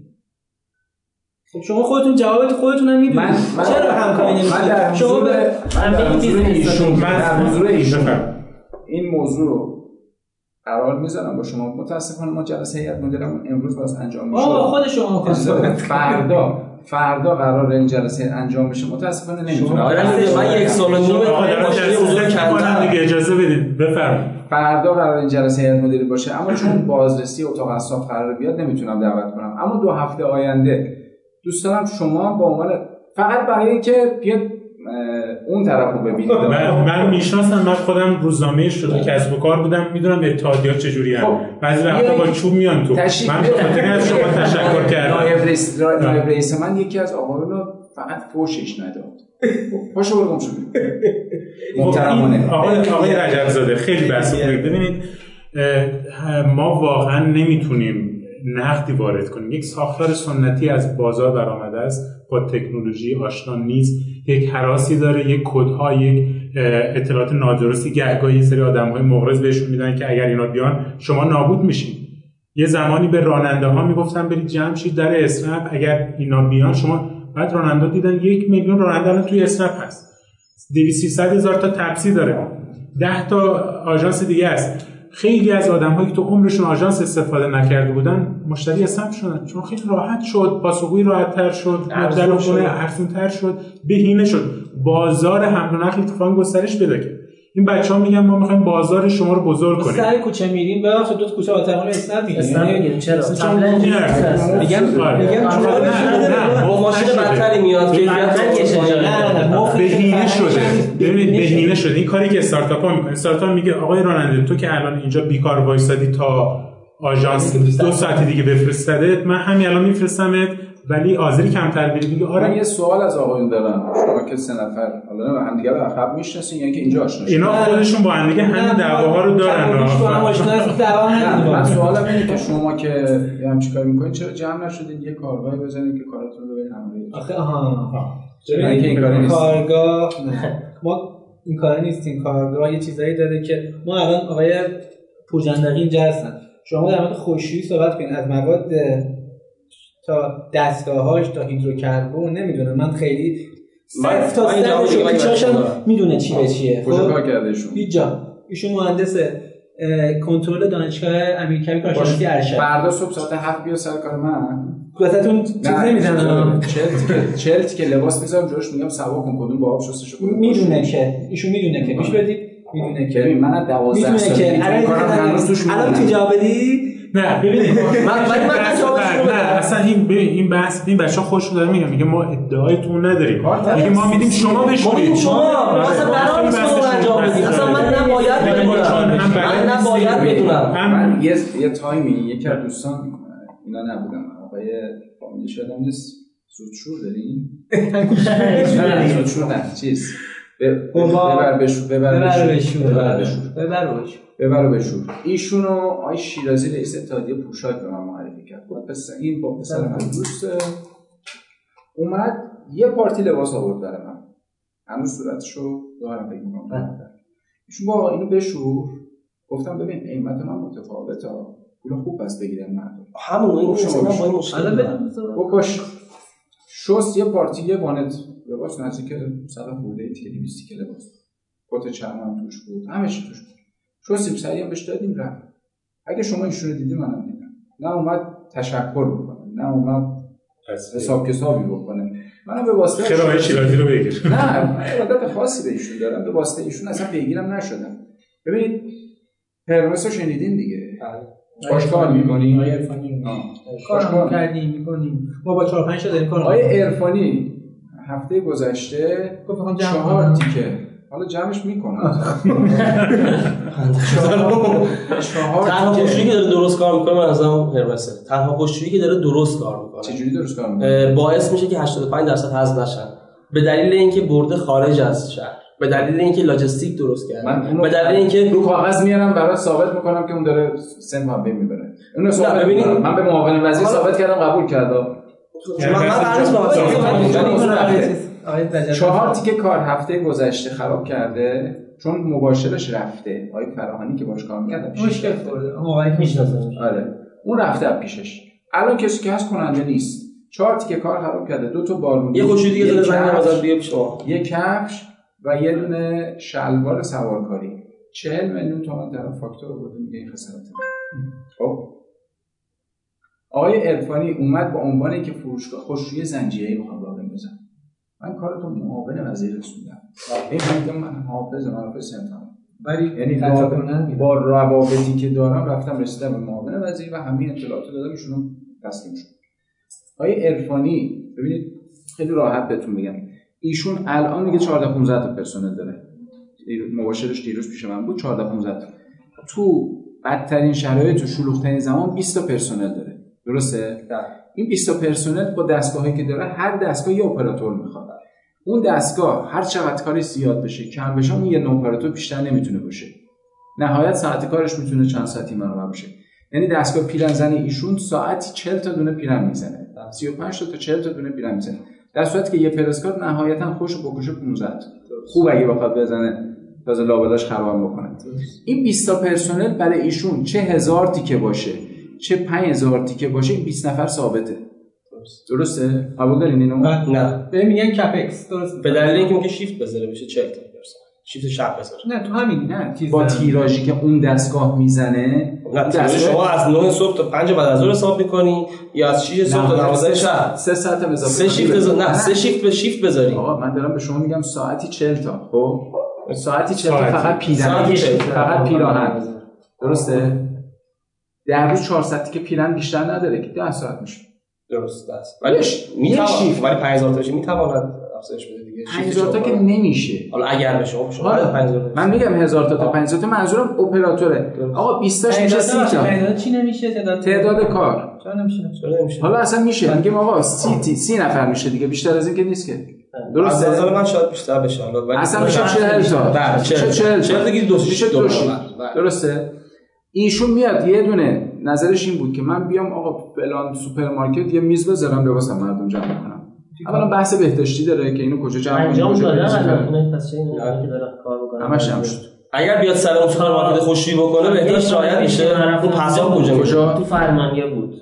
خب شما خودتون جوابت خودتون هم می‌دونید. من من چرا همکاری نمی‌کنید؟ شما به من در بگید حضور بیزنس ایشون. من در حضور ایشون. این موضوع رو قرار می‌ذارم با شما. متاسفانه ما جلسه هیئت مدیرمون امروز باز انجام میشه. آه خود شما. فردا فردا قرار این جلسه انجام بشه. متاسفانه نمی‌تونم. من یک سال و نیم آقا دارم ماشین جلسه حضور ست می‌کنم. کندم دیگه اجازه بدید. بفرمایید. فردا قرار این جلسه هیئت مدیره باشه. اما چون بازرسی اتاق اصلاح قرار بیاد نمی‌تونم دعوت کنم. اما دو هفته آینده. دوست دارم شما با عنوان فقط برای اینکه بیاد اون طرف رو ببینید من, من می‌شناسم من خودم روزنامه شده کسب و کار بودم می‌دونم اتحادیات چجوری هم. خب. بعضی وقتا با چوب میان تو. من به خاطر از شما تشکر کردم. نایب رئیس نایب رئیس من یکی از آقایون رو فقط فوشش نداد. خب، پاشو برو گم شو. خب محترمانه. آقای آقای رجب زاده خیلی بحث ببینید ما واقعا نمی‌تونیم نقدی وارد کنیم. یک ساختار سنتی از بازار برآمده است. با تکنولوژی آشنا نیست. یک حراسی داره یک کدها یک اطلاعات نادرستی گهگاهی سری آدم‌های مغرض بهشون میدن که اگر اینا بیان شما نابود میشین. یه زمانی به راننده ها می‌گفتن برید جمع شید در اسنپ اگر اینا بیان شما بعد راننده دیدن یک میلیون راننده توی اسنپ هست. 200 هزار تا تپسی داره. 10 تا آژانس دیگه است. خیلی از آدم هایی که تو عمرشون آژانس استفاده نکرده بودن مشتری اسنپ شدن. چون خیلی راحت شد پاسخگویی راحت تر شد در خونه ارزون تر شد بهینه شد. بازار حمل و نقل اتفاقا گسترش پیدا کرد. این بچه ها میگن ما می‌خوایم بازار شما رو بزرگ کنیم. سر کوچه میریم. ببخشید دو تا کوچه آتقان اسنپ اسنپ می‌گیریم. چرا؟ قبلا ما-. هست. میگم. میگم چون نه، نه، با ماشین. بدتری میاد این کیفیت مفت بهینه شده. ببینید بهینه شده. این کاری که استارتاپ ها می‌کنه استارتاپ میگه آقای راننده تو که الان اینجا بیکار وایسادی تا آژانس دو ساعت دیگه بفرستده من همین الان میفرستمت ولی آذری کمتر بری. بگی من آره یه سوال از آقایون دارم. شما که سه نفر حالا هم دیگه عقب می‌شناسین یا اینکه اینجا آشنا؟ اینا خودشون با هم دیگه همین دعواها رو دارن. من. سوالم اینه که شما که یه همچین کاری می‌کنید چرا جمع نشدین؟ یه کارگاهی بزنید که کاراتون رو به هم؟ آخه آها چرا اینکه این کاری نیست. کارگاه [laughs] ما این کار نیستیم کارگاه یه چیزایی داره که ما الان آقای پورجندقی اینجا هستن. شما در مورد خوشویی صحبت کنید از مواد تا دستگاهاش تا هیدروکربن نمی‌دونم. من خیلی صفر تا دارم. می‌دونه چی به چیه. کجا خب؟ کار کرده ایشون ایشون مهندس اه، کنترل دانشگاه امیرکبیر کارشناسی ارشد. فردا صبح ساعت هفت بیا سر کار من. واسهتون چیز نمی‌زنم چلتی که چلتی که لباس می‌ذارم جلوش میگم سوا کن کدوم با آب شستشو کن می‌دونه که. ایشون می‌دونه که. گوش بدید. می‌دونه که. من از 12 می‌دونه سالگی که. الان. تو جواب بدی نه ببینید [laughs] من- من- نه. اصلا این ببین این بحث این بچه خوش داره میگه میگه ما ادعای تو نداریم میگه ما میدیم شما ما بشورید. میگیم شما. اصلا قرار نیست شما انجام بدیم. بحث اصلا من. نباید من نباید. بدونم. یه یه تایمی یکی از دوستان اینا نبودم آقای فامیلیش یادم نیست. زودشور داریم؟ [laughs] زودشور نه چیز. ببر بشور ببر بشور ببر بشور ببر بشور ببر بشور ایشونو آقای شیرازی رئیس اتحادیه پوشاک به من معرفی کرد. گفت پس این با پسر من دوسته. اومد یه پارتی لباس آورد برای من. هنوز صورتشو دارم فکر می‌کنم ایشون با اینو بشور. گفتم ببین قیمت من متفاوته. پول خوب پس بگیرم مردم. همون این شما با این. مشکل باش. شست یه پارتی یه وانت لباس نزدیک صد بوده تیکه 200 تیکه لباس. کت چرم هم توش بود همه چی توش بود. شستیم سریع هم بهش دادیم رفت. اگه شما ایشون رو دیدی منم دیدم. نه اومد تشکر بکنه نه اومد حساب کتابی بکنه. منم به واسطه خیلی آقای شیرازی رو بگیر؟ نه من عادت خاصی به ایشون دارم. به واسطه ایشون اصلا پیگیرم نشدم. ببینید پرمس رو شنیدین دیگه؟ باش کار می‌کنی؟ آقای عرفانی. آه. کار کردیم می‌کنیم. ما با چهار پنج تا داریم کار آقای می‌کنیم. هفته گذشته گفت می‌خوام چهار. تیکه. حالا جمعش می‌کنم. چهار تنها خوشویی که داره درست کار می‌کنه من ازم هرمسه تنها خوشویی که داره درست کار می‌کنه. چجوری درست کار می‌کنه؟ باعث میشه که 85 درصد حذف نشن. به دلیل اینکه برده خارج از شهر. به دلیل اینکه لاجستیک درست کرده. اونو به دلیل اینکه رو کاغذ میارم برات ثابت می‌کنم که اون داره سن هم می‌بره. اونو ثابت. من به معاون وزیر ثابت کردم قبول کرد من من قرار نیست با آقای هم رجب چهار تیکه کار هفته گذشته خراب کرده چون مباشرش رفته. آقای فراهانی که باش کار می‌کردم مشکل خورده. اما آقای می‌شناسم آره. اون رفته پیشش. الان کسی که هست کننده نیست. چهار تیکه کار خراب کرده. دو تا بارون. یه خوشویی دیگه یک داره زنگ پیش شما یه کفش و یه دونه شلوار سوارکاری. چهل میلیون تومن در فاکتور برده میگه این خسارت. خب. آقای ارفانی اومد با عنوان که فروشگاه خوشروی زنجیری می‌خوام راه بندازم من کارتو معاون وزیر رسوندم این میگم من حافظ من حافظ سنتم. ولی یعنی با, روابطی که دارم رفتم رسیدم به معاون وزیر و همین اطلاعات دادم ایشونو تسلیم شد. آقای عرفانی ببینید خیلی راحت بهتون بگم ایشون الان میگه 14 15 تا پرسنل داره. مباشرش دیروز پیش من بود 14 15 تا. تو بدترین شرایط تو شلوغ‌ترین زمان 20 تا پرسنل داره. درسته؟ این 20 تا پرسنل با دستگاهی که داره هر دستگاه یه اپراتور می‌خواد. اون دستگاه هر چقدر کاری زیاد بشه کم بشه اون یه نوع اپراتور بیشتر نمی‌تونه باشه. نهایت ساعت کارش می‌تونه چند ساعتی منو باشه. یعنی دستگاه پیرن زنی ایشون ساعتی 40 تا دونه پیرن می‌زنه. 35 تا تا 40 تا دونه پیرن می‌زنه. در صورتی که یه پرسکار نهایتا خوش بکشه 15 تا. خوب اگه بخواد بزنه تازه لابلاش خراب بکنه. این 20 تا پرسنل برای ایشون چه هزار تیکه باشه چه 5000 تیکه باشه این 20 نفر ثابته. درسته؟ قبول دارین اینو؟ نه. بهم میگن کپکس درست. به دلیل اینکه ممکن شیفت بذاره بشه 40 تا درصد شیفت شب بذاره. نه تو همین نه. چیز با. تیراژی که اون دستگاه می‌زنه نه تیراژ شما از 9 صبح تا 5 بعد از ظهر حساب می‌کنی یا از 6 صبح تا 12 شب؟ سه ساعت هم اضافه سه شیفت بزن. بذار. نه سه شیفت به شیفت بذاری. آقا من دارم به شما میگم ساعتی 40 تا خب؟ ساعتی 40 تا ساعتی. فقط پیرن. ساعتی 40 تا. فقط پیراهن. درسته؟ در روز 400 که پیرن بیشتر نداره که 10 ساعت میشه. درست است. ولی شیفت. ولی 5000 تاش می‌تواند افزایش بده دیگه. شیفت 5000 تا. که نمیشه. حالا اگر بشه خب شما آره. 5000 من میگم 1000 تا تا 5000 تا منظورم اپراتوره. آقا 20 تاش میشه 30 تا تعداد چی نمیشه؟ تعداد تعداد کار. چرا نمیشه؟ چرا نمیشه؟ حالا اصلا میشه. میگیم آقا سی تی سی نفر میشه دیگه بیشتر از این که نیست که. از درسته نظر من شاید بیشتر بشه حالا ولی اصلا میشه 40 تا. بله میشه 40 40 تا. 40 دیگه دو میشه شیت. بله. درسته؟ ایشون میاد یه دونه نظرش این بود که من بیام آقا فلان سوپرمارکت یه میز بذارم لباسم مردم جمع کنم اولا بحث بهداشتی داره که اینو کجا جمع کنیم کجا همش هم شد. اگر بیاد سر اون سوپرمارکت خوشی بکنه بهداشت رعایت میشه. اون پسا کجا تو فرمانیه بود.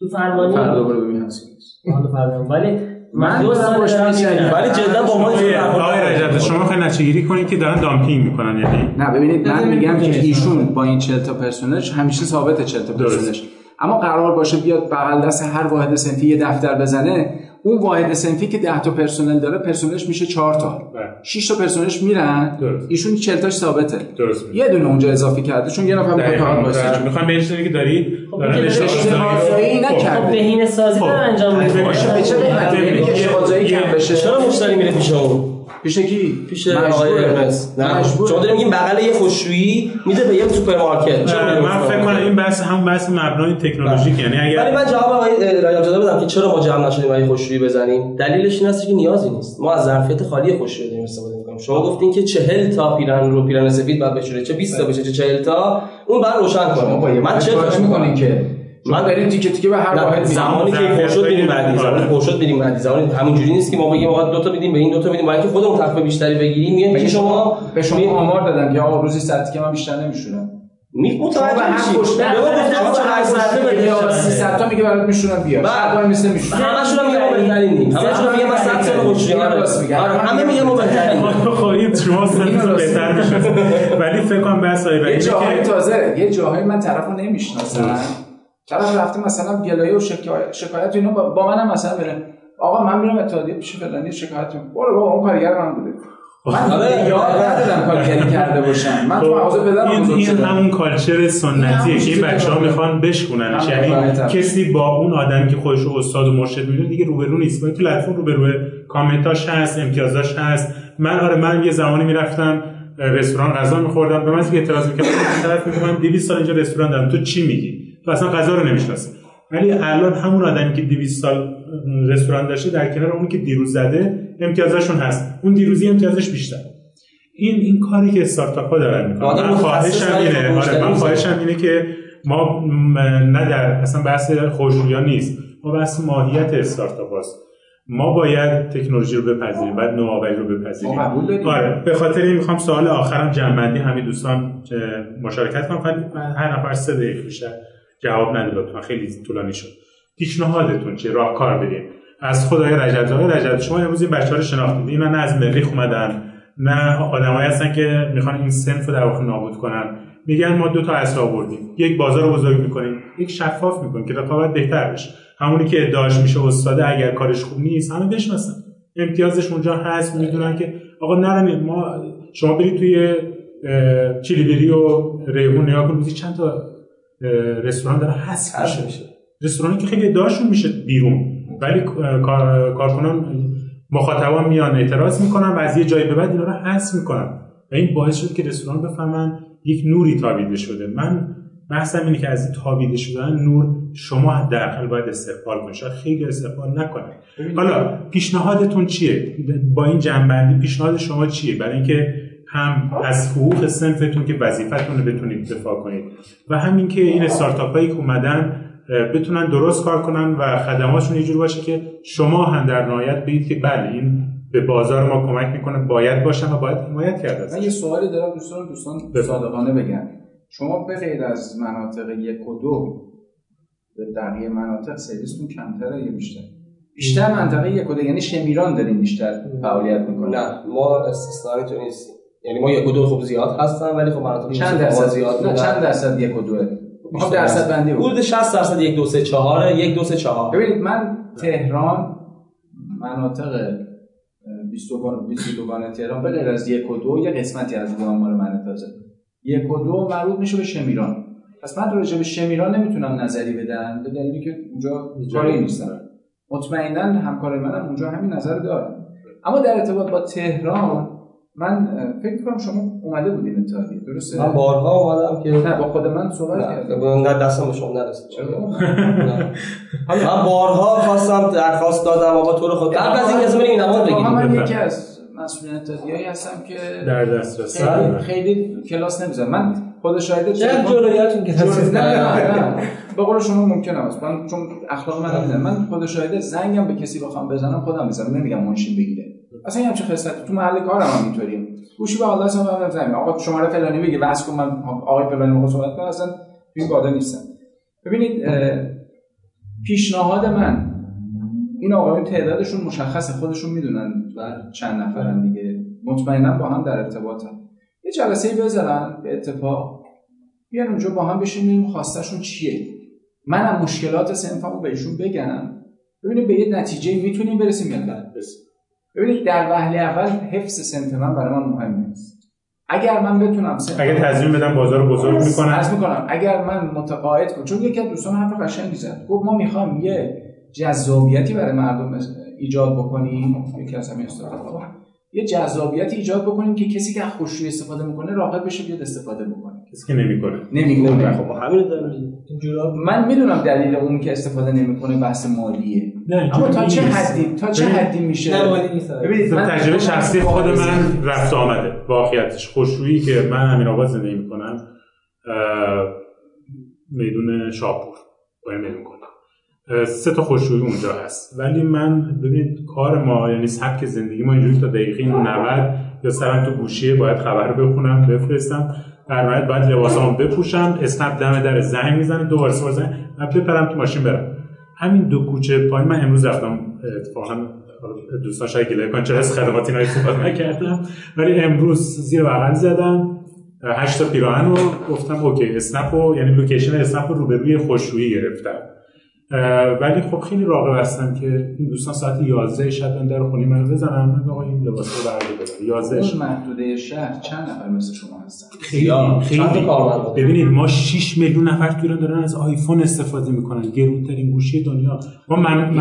تو فرمانیه. برو ببین هست تو ولی من دو سال. ولی جدا با ما آقای رجب شما می‌خواین نتیجه کنید که دارن dumping می‌کنن یعنی نه ببینید من میگم که ایشون با این 40 تا پرسنلش همیشه ثابته 40 تا. پرسنلش اما قرار باشه بیاد بغل دست هر واحد سنفی یه دفتر بزنه اون واحد سنفی که 10 تا پرسنل داره پرسنلش میشه 4 تا بله. 6 تا پرسنلش میرن درست. ایشون 40 تاش ثابته درست. یه دونه اونجا اضافی کرده چون یه نفر می‌خواد فقط واسه می‌خوام به این چیزی که داری دارن. اشتباهی خب. نکرد. خب بهینه سازی خب. انجام میده باشه به چه قیمتی؟ یعنی که اشتباهی کم بشه چرا مشتری میره پیش اون پیش کی? پیش آقای ارمس. شما داریم میگیم بغل یه خوشویی میده به یه سوپرمارکت. من فکر کنم؟ این بحث هم بحث مبنای تکنولوژیک یعنی ولی اگر من جواب آقای رجب زاده بدم که چرا ما جمع نشدیم برای خوشویی بزنیم؟ دلیلش این است که نیازی نیست. ما از ظرفیت خالی خوشویی داریم استفاده می‌کنیم. شما گفتین که 40 تا پیرن رو پیرن سفید بعد بشه چه 20 تا بشه چه 40 تا؟ اون بعد روشن کنه. یه من چه کارش می‌کنین که من- من بریم تیکه تیکه به هر واحد زمانی که پر شد میریم بعدی زمانی. پر شد میریم. بعدی زمانی همونجوری نیست که ما بگیم آقا دو تا میدیم به این دو تا میدیم. برای اینکه خودمون تخفیف بیشتری بگیریم میگیم که شما به شما آمار دادن که آقا روزی 100 تیکه من بیشتر نمیشورم می متوجه میشی. هر هر ساعته ساعته بدید یا 300 تا میگه برات میشورم بیا. بعد- بعد مثل میشورم همشون هم میگن ما بهترینیم. همشون هم میگن ما 100 سال میگن. آره همه میگن ما بهترینیم. [laughs] خب این شما سنتون بهتر میشه ولی فکر کنم بحث های یه جاهای که تازه یه جاهای من طرفو نمی‌شناسم. طرف رفته مثلا گلایه و شکایت شکایت و اینا با منم مثلا بره. آقا من میرم اتحادیه پیش فلانی شکایت می‌کنم برو بابا اون کارگر من بوده. من آره. یاد ندادم کارگری کرده باشم. من تو مغازه پدرم این, این همون کالچر سنتیه که این بچه ها می‌خوان بشکننش همون یعنی فهمیدم. کسی با اون آدمی که خودش رو استاد و مرشد می‌دونه دیگه روبرو نیست. تو لطفون روبرو کامنتاش هست امتیازاش هست. من آره من یه زمانی می‌رفتم رستوران غذا میخوردم. به من اعتراض می‌کردم طرف میگه من 200 سال اینجا رستوران دارم. تو چی میگی؟ تو اصلا غذا رو نمی‌شناسی ولی الان همون آدمی که 200 سال رستوران داشته در کنار اون که دیروز زده امتیازشون هست. اون دیروزی امتیازش بیشتر. این این کاری که استارتاپ ها دارن می‌کنن. من خواهشم اینه. آره من. خواهشم اینه که ما نه در اصلا بحث خوشرویا نیست. ما بحث ماهیت استارتاپ هاست. ما باید تکنولوژی رو بپذیریم باید نوآوری رو بپذیریم. آره به خاطر این می‌خوام سوال آخرم جنبندی همین دوستان مشارکت کنم. هر نفر سه دقیقه بیشتر. جواب نده لطفا خیلی طولانی شد. پیشنهادتون چیه؟ راهکار بدین. از خدای رجب آقای رجب شما امروز این بچه‌ها رو شناختید اینا نه از مریخ اومدن نه آدمایی هستن که می‌خوان این صنف رو در واقع نابود کنن. میگن ما دو تا اصل آوردیم. یک بازار رو بزرگ می‌کنیم یک شفاف می‌کنیم که رقابت بهتر بشه. همونی که ادعاش میشه استاده اگر کارش خوب نیست همه بشناسن. امتیازش اونجا هست می‌دونن که آقا نرم ما شما برید توی چیلیبری و ریحون نگاه کن روزی چند تا رستوران داره حذف میشه. میشه. رستورانی که خیلی ادعاشون میشه بیرون. ولی کارکنان مخاطبان میان اعتراض می‌کنن و از یه جایی به بعد اینا رو حذف می‌کنن. و این باعث شد که رستوران بفهمن یک نوری تابیده شده. من بحثم اینه که از این تابیده شدن نور شما حداقل باید استقبال کنید. شاید خیلی استقبال نکنید. حالا پیشنهادتون چیه؟ با این جنبندی پیشنهاد شما چیه؟ برای اینکه هم از حقوق سنفتون که وظیفتون رو بتونید دفاع کنید و همین که این استارتاپ هایی که اومدن بتونن درست کار کنن و خدماتشون یه جور باشه که شما هم در نهایت بگید که بله این به بازار ما کمک می‌کنه باید باشن و باید حمایت کرد. من یه سوالی دارم دوستان دوستان. صادقانه بگن شما به غیر از مناطق یک و دو به بقیه مناطق سرویستون کمتره یا بیشتر بیشتر منطقه یک و دو یعنی شمیران دارین بیشتر فعالیت می‌کنن نه ما استثنایی تو نیستیم یعنی ما یک و دو خوب زیاد هستن ولی خب مناطق چند درصد؟ زیاد نه. چند درصد یک و دوه می‌خوام درصد بندی. حدود 60 درصد یک دو سه چهاره یک دو سه چهار. ببینید من تهران مناطق اه، 22 22 تهران به غیر از یک و دو یه قسمتی از دو مال من تازه. یک و دو مربوط میشه به شمیران. پس من راجع به شمیران نمی‌تونم نظری بدم به دلیلی که اونجا کاری نیستم مطمئنا همکار منم اونجا همین نظر دارم اما در ارتباط با تهران من فکر کنم شما اومده بودین اتحادیه درسته؟ من بارها اومدم که با خود من صحبت کردم. نه دستم به شما نرسید. من بارها خواستم درخواست دادم آقا تو رو خود قبل از اینکه اسم این نماد من بگیریم یکی از مسئولین اتحادیه‌ای هستم که در دسترس. خیلی, خیلی کلاس نمی‌زنم من خود شاهد چه جلویتون که به قول شما ممکن است. من چون اخلاق من من خود شاهد زنگم به کسی بخوام بزنم خودم می‌زنم نمیگم منشین بگیره. اصلا همچین خصلت تو محل کارم هم اینطوریه. گوشی به الله اصلا من آقا شماره فلانی بگی. بس کن من آقای فلانی موقع صحبت کنم اصلا توی بادا نیستم. ببینید پیشنهاد من این آقایون تعدادشون مشخصه. خودشون می‌دونن چند نفرن دیگه. مطمئنا با هم در ارتباطن. یه جلسه بذارن به اتفاق. بیان اونجا با هم بشینیم. خواستشون چیه؟ منم مشکلات سنفمو بهشون بگم. ببینیم به یه نتیجه می‌تونیم برسیم یا نه؟ ببینید در وهله اول حفظ سنف من برای من مهم نیست. اگر من بتونم سنف اگر تضمین بدم بازار بزرگ می‌کنم عرض می‌کنم. اگر من متقاعد کنم چون یکی از دوستان حرف قشنگی زد گفت ما می‌خوام یه جذابیتی برای مردم ایجاد بکنیم. یکی از همین استفاده یه جذابیتی ایجاد بکنیم که کسی که خوشرویی استفاده می‌کنه راحت بشه بیاد استفاده بکنه. کسی که نمی‌کنه. نمی‌کنه. خب همین داریم. من می‌دونم دلیل اون که استفاده نمی‌کنه بحث مالیه. اما تا چه حدی تا چه حدی میشه؟ ببینید من تجربه شخصی خود من رفت آمده. واقعیتش خوشرویی که من همین آباد زندگی می‌کنم میدون شاپور باید میدون کنم سه تا خوشرویی اونجا هست. ولی من ببینید کار ما یعنی سبک زندگی ما اینجوری تا دقیقه 90 یا سرم تو گوشیه باید خبر رو بخونم بفرستم. در نهایت باید لباسامو بپوشم اسنپ دم در زنگ می‌زنه دوباره سوار زنگ من بپرم تو ماشین برم. همین دو کوچه پایین من امروز رفتم اتفاقا دوستان شاید گله کنن چرا از خدمات اینا نکردم. ولی امروز زیر بغل زدم هشت تا پیراهن رو گفتم okay اسنپ رو یعنی location اسنپ رو روبروی خشکشویی گرفتم. ولی خب خیلی راغب هستم که این دوستان ساعت 11 شب من در خونه من بزنن. من آقا این لباس رو برده بدم 11 اون محدوده شهر چند نفر مثل شما هستن؟ خیلی خیلی ببینید ما 6 میلیون نفر تو ایران دارن از آیفون استفاده می‌کنن. گرونترین گوشی دنیا. ما مردم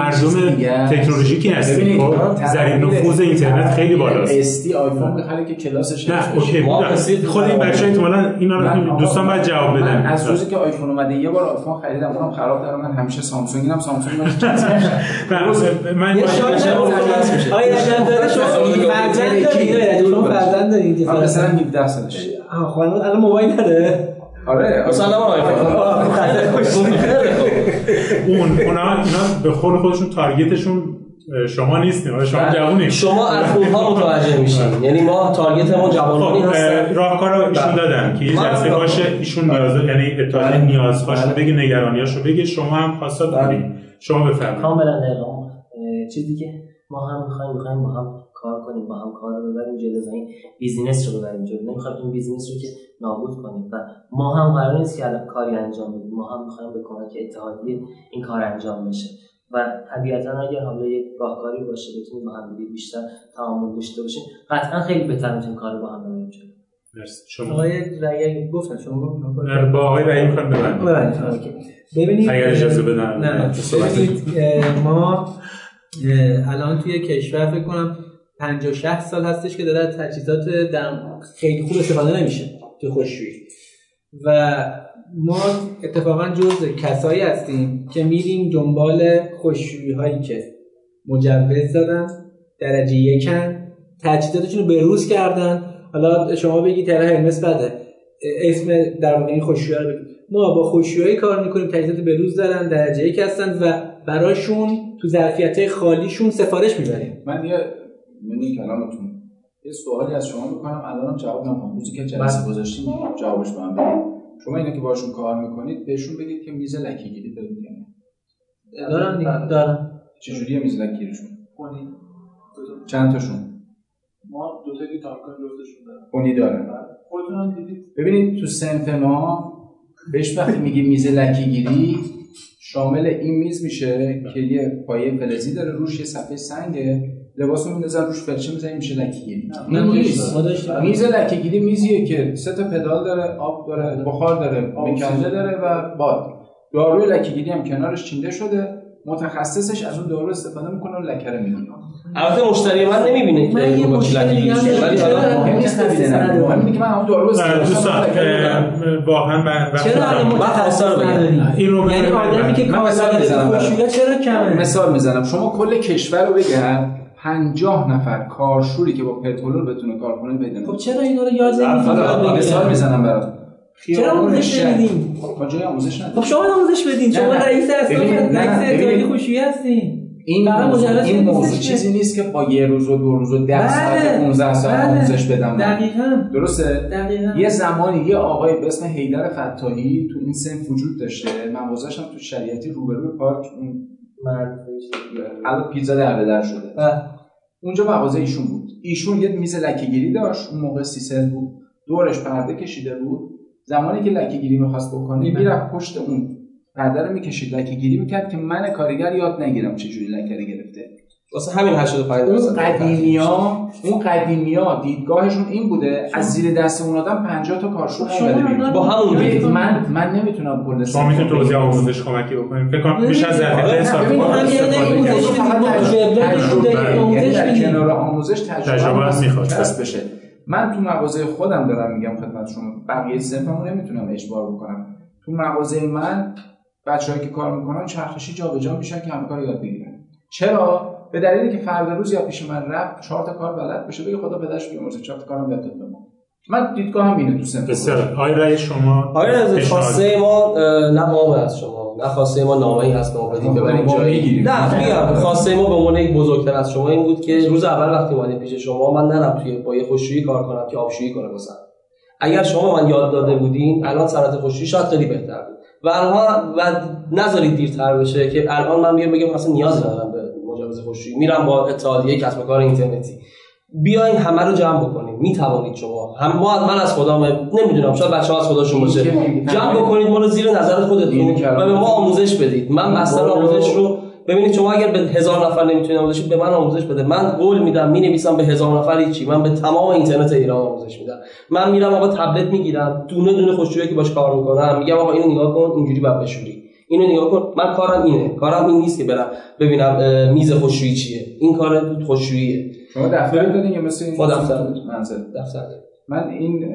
تکنولوژیکی هستیم. خب ضریب نفوذ اینترنت خیلی بالاست. استی آیفون بخره که کلاسش نه okay. خود این بچه‌ها احتمالاً اینا دوستان باید جواب بدن. از روزی که آیفون اومده یه بار آیفون خریدم اونم خراب داره من همیشه سامسونگ اینم سامسونگ من [laughs] من یه شما فرزند دارید؟ شما فرزند دارید؟ مثلا 17 سالشه خانم الان موبایل نداره آره مثلا اون اونا اینا به خود خودشون تارگتشون شما نیستین شما جوونی شما از اونها متوجه میشین. یعنی ما تارگتمون جوانانی هستن راهکار رو ایشون دادن که یه جلسه باشه ایشون نیاز یعنی نیازهاش رو بگه نگرانیاشو بگه شما هم خواستاد دارید شما بفرمایید. کاملا اعلام چیزی که ما هم می‌خوایم می‌خوایم با هم کار کنیم با هم کار رو ببریم جلو و این business رو ببریم جلو. نمی‌خوایم این business رو که نابود کنیم. و ما هم قرار نیست که الان کاری انجام بدیم. ما هم می‌خوایم به کمک اتحادیه این کار انجام بشه. و طبیعتا اگر حالا یک راهکاری باشه بتونیم با هم بیشتر تعامل داشته باشیم قطعا خیلی بهتر می‌تونیم کار با هم جلو مرسی. شما؟ آقای رایی گفتن شما نه با آقای رایی می‌خوام ببندیم ببینید اگر اجازه بدن نه ما الان توی کشور فکر کنم 50 60 سال هستش که داره تجهیزات خیلی خوب استفاده نمیشه توی خوشویی و ما اتفاقا جز کسایی هستیم که میریم دنبال خوشویی هایی که مجوز دادن درجه یکن تجهیزاتشون رو بروز کردن. حالا شما بگید تره هرمس بده. اسم در واقع این خوشویی رو بگید ما با خوشویی کار می‌کنیم تجهیزات بروز دارن درجه یک هستن و براشون تو ظرفیت خالیشون سفارش می‌بریم. من یه منی کلامتون یه سوالی از شما می‌کنم. الانم جواب نمیدم روزی که جلسه گذاشتیم جوابش به من بدید. شما اینا که باشون کار می‌کنید بهشون بگید که میز لکی گیری دارید یا دارن دیگه دارن چجوریه میز لکی گیریشون چند تاشون؟ ما دو تا که تارکن جفتشون دارن اونی داره. خودتون هم دیدید. ببینید تو سنف ما بهش وقتی میگی میز لکی گیری شامل این میز میشه که یه پایه فلزی داره روش یه صفحه سنگه. لباس رو میندازن روش فرشه می‌زنیم میشه لکه‌گیری این میز میز لکه‌گیری میزیه که سه تا پدال داره آب داره بخار داره میکنده داره و باد. داروی لکه‌گیری هم کنارش چینده شده. متخصصش از اون دارو استفاده می‌کنه و لکه رو می‌گیره البته مشتری من نمی‌بینه که این میشه. دارم. ولی حالا مهم نیست. مهم اینه که من هم دارو استفاده اه، واقعا من چرا. متخصص. نداری این رو یعنی. آدمی که. خشویه چرا کمه؟ مثال می‌زنم. شما کل کشور رو بگم. 50 نفر کارشوری که با پترول بتونه کار کنه بدون خب چرا اینا رو یاد نمی‌دید مثال می‌زنم برات. چرا آموزش نمیدین ما جای آموزش خب نداریم شما آموزش بدین. شما. رئیس نه، رئیس. اتحادیه خشویه هستین. این موضوع این موضوع چیزی نیست که با یه روز و دو روز و ده بله، ساعت 15 ساعت بله. آموزش بدم. دقیقاً. درسته؟ دقیقاً. یه زمانی یه آقای به اسم حیدر فتاحی تو این سن وجود داشته. من گذاشتم تو شریعتی روبروی پارک. اون الان پیتزا در در شده. اونجا مغازه ایشون بود. ایشون یه میز لکه‌گیری داشت. اون موقع سیسل بود. دورش پرده کشیده بود. زمانی که لکه‌گیری می‌خواست بکنه می‌رفت پشت اون پرده رو می‌کشید. لکه‌گیری می‌کرد که من کارگر یاد نگیرم چجوری لکه رو گرفته. واسه همین 85 اون درصد قدیمیا اون قدیمیا دیدگاهشون این بوده از زیر دست اون آدم 50 تا کارشون نیومده بیرون با همون ببین، دید. من من نمی‌تونم کل شما می‌تونید توضیح آموزش کمکی بکنید؟ فکر کنم بیش از دقیقه آره، حساب داریم یعنی در میدیم. کنار آموزش تجربه می‌خواد. کسب بشه. من تو مغازه خودم دارم میگم خدمت شما. بقیه صنفمو نمی‌تونم اجبار بکنم. تو مغازه من بچه‌هایی که کار می‌کنن چرخشی جابجا میشن که همه کار یاد بگیرن. چرا؟ به دلیلی که فردا روز یا پیش من رفت چهار تا کار بلد بشه بگه خدا پدرش بیامرزه چهار تا کارم یاد داد به ما من دیدگاهم اینه تو بسیار آقای رئیس شما آره از خواسته ما نه نامه از شما نه خواسته ما نامه ای هست که ما بدیم ببریم ما جایی. نه میگم خواسته ما به عنوان یک بزرگتر از شما این بود که روز اول وقتی اومدیم پیش شما من نرم توی با یه خوشویی کار کنم که آبشویی کنه مثلا اگر شما به من یاد داده بودین الان صنعت خوشویی شاید خیلی بهتر بود. و الان و نذارید دیرتر بشه که الان من بیام بگم مثلا نیازی ندارم مجوز خوشویی میرم با اتحادیه کسب و کار اینترنتی. بیاین همه رو جمع بکنید می‌توانید شما. هم ما من از خودم نمی‌دونم شاید بچه‌ها از خودشون باشه. جمع بکنید ما رو زیر نظر خودتون و. به ما آموزش بدید. من برو. آموزش رو ببینید شما اگر به هزار نفر نمی‌تونید آموزش به من آموزش بده. من قول میدم می‌نویسم به هزار نفر چی من به تمام اینترنت ایران آموزش میدم. من میرم آقا تبلت می‌گیرم. دونه دونه خوشویی که باش کار می‌کنم. میگم آقا اینو نگاه کن اینجوری باید بشوری. اینو نگاه کن. من کارم اینه. کارم این نیست که برم ببینم میز خوشویی چیه. این کار خوشوییه شما دفتر دارین یا مثل این ما دفتر. منزل. دفتر. من این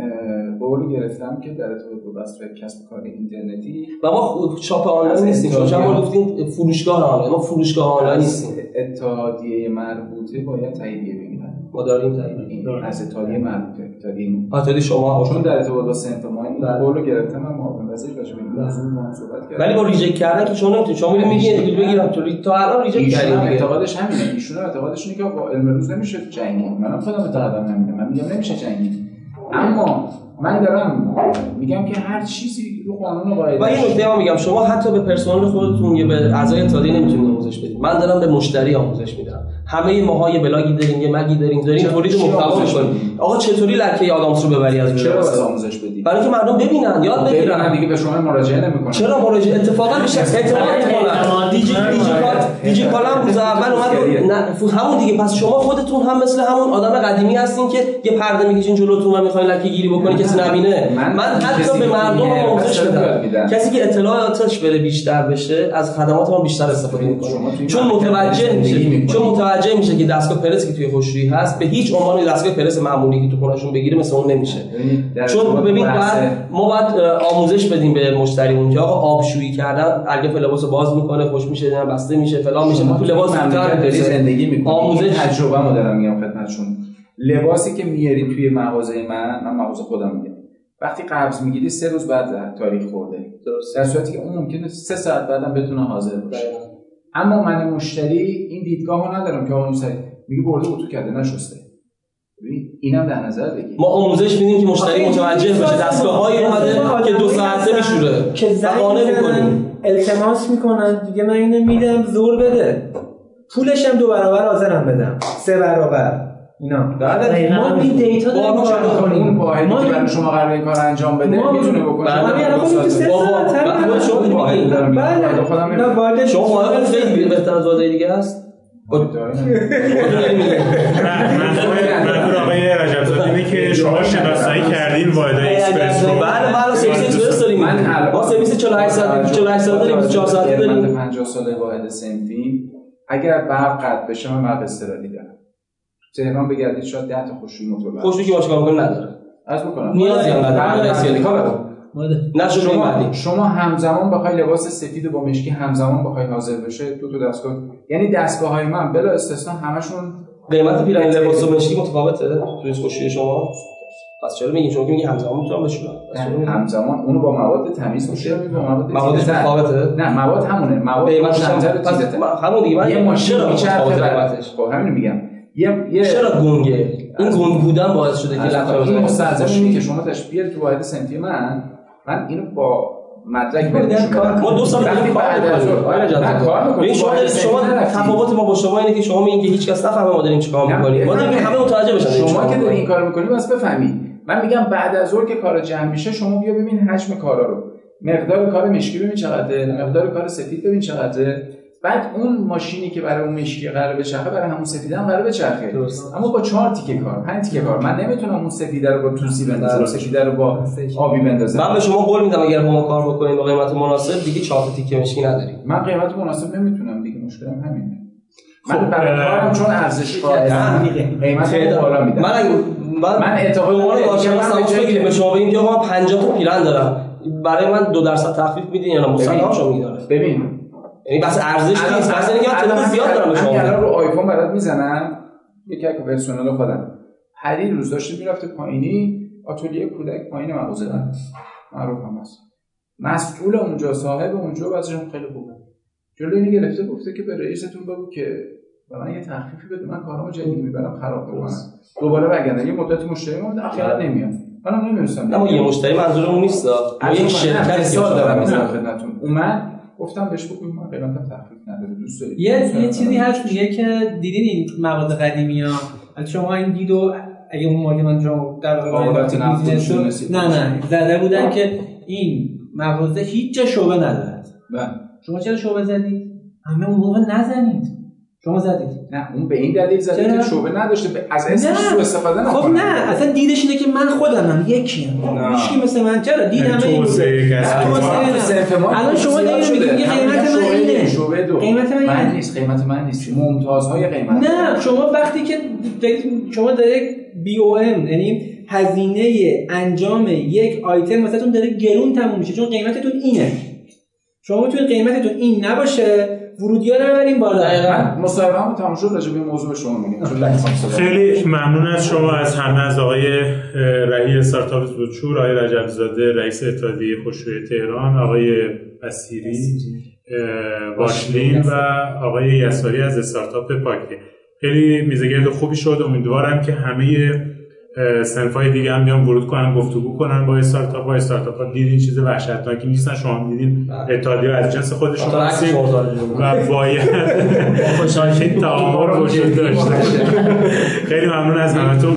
قول گرفتم که در ارتباط با بسط کسب کار اینترنتی. و ما خود- شاپ آنلاین نیستیم. شما. گفتین فروشگاه آنلاین. ما فروشگاه آنلاین نیستیم. اتحادیه مربوطه باید تاییدیه بگیرن ما داریم تایید این از اتحادیه مربوطه اتحادیه شما. چون در ارتباط با صنف ما این بله. قول گرفتم ولی با reject کردن که شما نمی‌تونید شما میگید میگید بگیرم تو تا الان reject دیگه. اعتقادش همینه ایشون اعتقادش اینه که با علم روز نمیشه جنگید منم خودم اعتقادم همینه من میگم نمیشه جنگید اما من دارم میگم که هر چیزی رو قانون قاعده و این نکته میگم. شما حتی به پرسنل خودتون یا به اعضای اتحادیه نمی‌تونید آموزش بدید. من دارم به مشتری آموزش میدم. همه ماها یه بلاگی داریم یه mag ی داریم داریم تولید محتوا می‌کنیم؟ آقا چطوری لکه آدامس رو ببری از چرا؟ آموزش بدی؟ برای اینکه مردم ببینن یاد بگیرن. دیگه به شما مراجعه نمی‌کنم چرا مراجعه؟ اتفاقا بیشتر [laughs] اعتماد می‌کنن. دیجی دیجی هم روز اول اومد همون دیگه. پس شما خودتون هم مثل همون آدم قدیمی هستین که یه پرده می‌کشین جلوتون و می‌خواین لکه گیری بکنین کسی نبینه. من- حتی به که مردم آموزش میدم. کسی که اطلاعاتش بره بیشتر بشه از خدمات ما بیشتر استفاده شما می‌کنه چون متوجه میشه. چون متوجه میشه که دستگاه پرسی که توی خوشرویی هست به هیچ عنوان دستگاه پرس معمولی که تو خونهشون بگیره مثل اون نمیشه. در چون ببین ما باید آموزش بدیم به مشتریمون که آقا آبشویی کردن الگف لباس باز می‌کنه خوش میشه بسته میشه فلان میشه. تو لباس. زندگی می‌کنی. آموزش تجربه رو دارم میگم خدمتشون. لباسی که میاری توی مغازه من من مغازه خودم میگم وقتی قبض می‌گیری سه روز بعد تاریخ خورده. درست. در صورتی که اون ممکنه سه ساعت بعدم بتونه حاضر باشه. اما من مشتری این دیدگاه رو ندارم که آقا مشتری میگه برده اتو کرده نشسته. ببین اینم در نظر بگیر. ما آموزش میدیم که مشتری متوجه بشه. دستگاههایی اومده که دو ساعته میشوره. که زنگ می‌کنیم. التماس می‌کنن دیگه من اینو میدم زور بده. پولش هم دو برابر حاضرم بدم. سه برابر. اینا. بله. ما این data داریم ما کار می‌کنیم. اون واحدی ما که برای شما قرار این کار انجام بده ما- می‌تونه بکنه؟ بله. دو الان تو. سه ساعت بله، شما. واحد دارم میگم. بله. واحد خودم نه واحد شما واحد خیلی بهتر از واحد دیگه است. منظور منظور آقای رجب اینه که شما شناسایی کردین واحد اکسپرس رو بله بله سرویس اکسپرس داریم ما سرویس 48 ساعته 48 ساعته داریم 24 ساعته من داریم 50 ساله واحد سنفی اگر برق قطع بشه من برق استرالی دارم تهران بگردید شاید 10 تا خوشویی موتور خوشی که چیکار می‌کنیم نداره. از بکنم نیازی هم نداره. بله، رئیس کار نه شما شما بعدی. شما همزمان بخوای لباس سفید و با مشکی همزمان بخوای حاضر بشه دو تا دستگاه یعنی دستگاه های من بلا استثنا همشون قیمت پیرن لباس و مشکی متفاوته توی خوشی شما. پس چرا میگین شما که میگی همزمان می‌تونم بشورم میگین؟ همزمان اونو با مواد تمیز میشه. با مواد تیزتر. متفاوته؟ نه مواد همونه. مواد قیمتش پس. همون دیگه من یه ماشین چرا میچرخه متفاوته برای قیمتش؟ خب همین میگم. یه یه چرا گنگه این گنگ بودن باعث شده که از لطمه این اینه که شما تشبیه تو واحد سنتی من من اینو با مدرک بدم. ما دو سال داریم کار می‌کنیم. شما شما. تفاوت ما با شما اینه که شما میگین که هیچ کس نفهمه ما داریم چیکار می‌کنیم. ما داریم. همه متوجه بشن شما که داری این می‌کنیم. کارو می‌کنی بس بفهمی من میگم بعد از ظهر که کار جمع میشه شما بیا ببین حجم کارا رو. مقدار کار مشکی ببین چقدره مقدار کار سفید ببین چقدره. بعد اون ماشینی که برای اون مشکی قرار بچرخه برای همون سفید هم قرار بچرخه. درست. اما با چهار تیکه کار پنج تیکه کار. من نمی‌تونم اون سفیده رو با توسی بندازم درست. سفیده رو با آبی بندازم. من به شما قول میدم اگر با ما کار بکنید با قیمت مناسب دیگه چهار تا تیکه مشکی نداریم. من قیمت مناسب نمی‌تونم دیگه مشکلم همینه. خب، من برای اه، کارم چون ارزش. قیمت رو بالا میدم. من من من اعتقاد عنوان. کارشناس تماس بگیریم به شما بگیم که آقا من 50 تا پیرن دارم برای من دو درصد تخفیف میدین یا نه؟ شما میداره ببین. یعنی بس ارزش نیست. بس اینکه من الان تعداد زیاد دارم شما الان رو آیفون برات می‌زنم یکی از پرسنل خودم. پری روز داشته می‌رفته پایینی آتلیه کودک پایین مغازه داره. معروف هم هست. مسئول اونجا صاحب اونجا وضعشون خیلی خوبه. جلو اینو گرفته گفته که به رئیستون بگو که به من یه تخفیفی بده. من کارامو جدید می‌برم خراب می‌کنم. دوباره برگردن یه مدت مشتری ما اخیرا نمیاد. منم نمی‌دونستم. اما یه مشتری منظورمون نیست. ما یک شرکت مثال دارم می‌زنم خدمتتون. اومد گفتم بهش بگو من قیمتم تخفیف نداره دوست داری؟ یه یه چیزی هست میگه که دیدین این مغازه قدیمی ها؟ شما این دیدو اگه اون موقع من شما در. نه نه. زده بودن که این مغازه هیچ جا شعبه ندارد. بله. شما چرا شعبه زدید؟ همه اون موقع نزنید. شما زدید. نه اون به این دلیل چرا؟ که شعبه نداشته به- از اسمش. سوء استفاده خب نکنه. نه اصلا دیدش اینه که من خودمم یکیم نه. هیچکی مثل من. چرا؟ دید همه این توسعه ما الان شما دارید. میگید قیمت من اینه. شعبه دو. قیمت من من. نیست قیمت من نیست. ممتازهای قیمت. نه شما وقتی که دارید شما داره بی او ام یعنی هزینه انجام یک آیتم واسهتون داره گرون تموم میشه چون قیمتتون اینه. شما می‌تونید قیمتتون این نباشه. ورودی ها نبرین بالا. من مصاحبه هم تمام شد راجع به این موضوع شما صحبت. خیلی ممنون از شما از همه از آقای رئیس استارتاپ زودشور آقای رجب زاده رئیس اتحادیه خوشوی تهران آقای بسیری اه، باشلین. و آقای یساری از استارتاپ پاکی. خیلی میزگرد خوبی شد. امیدوارم که همه سنفای دیگه هم بیان ورود کنن گفتگو کنن با استارتاپ. ها استارتاپ ها دیدین چیز وحشتناکی نیستن. شما هم دیدین اتحادیه از جنس خودشون شما داریم. و باید [laughs] [laughs] این تعامل وجود داشته [laughs] خیلی ممنون از همتون.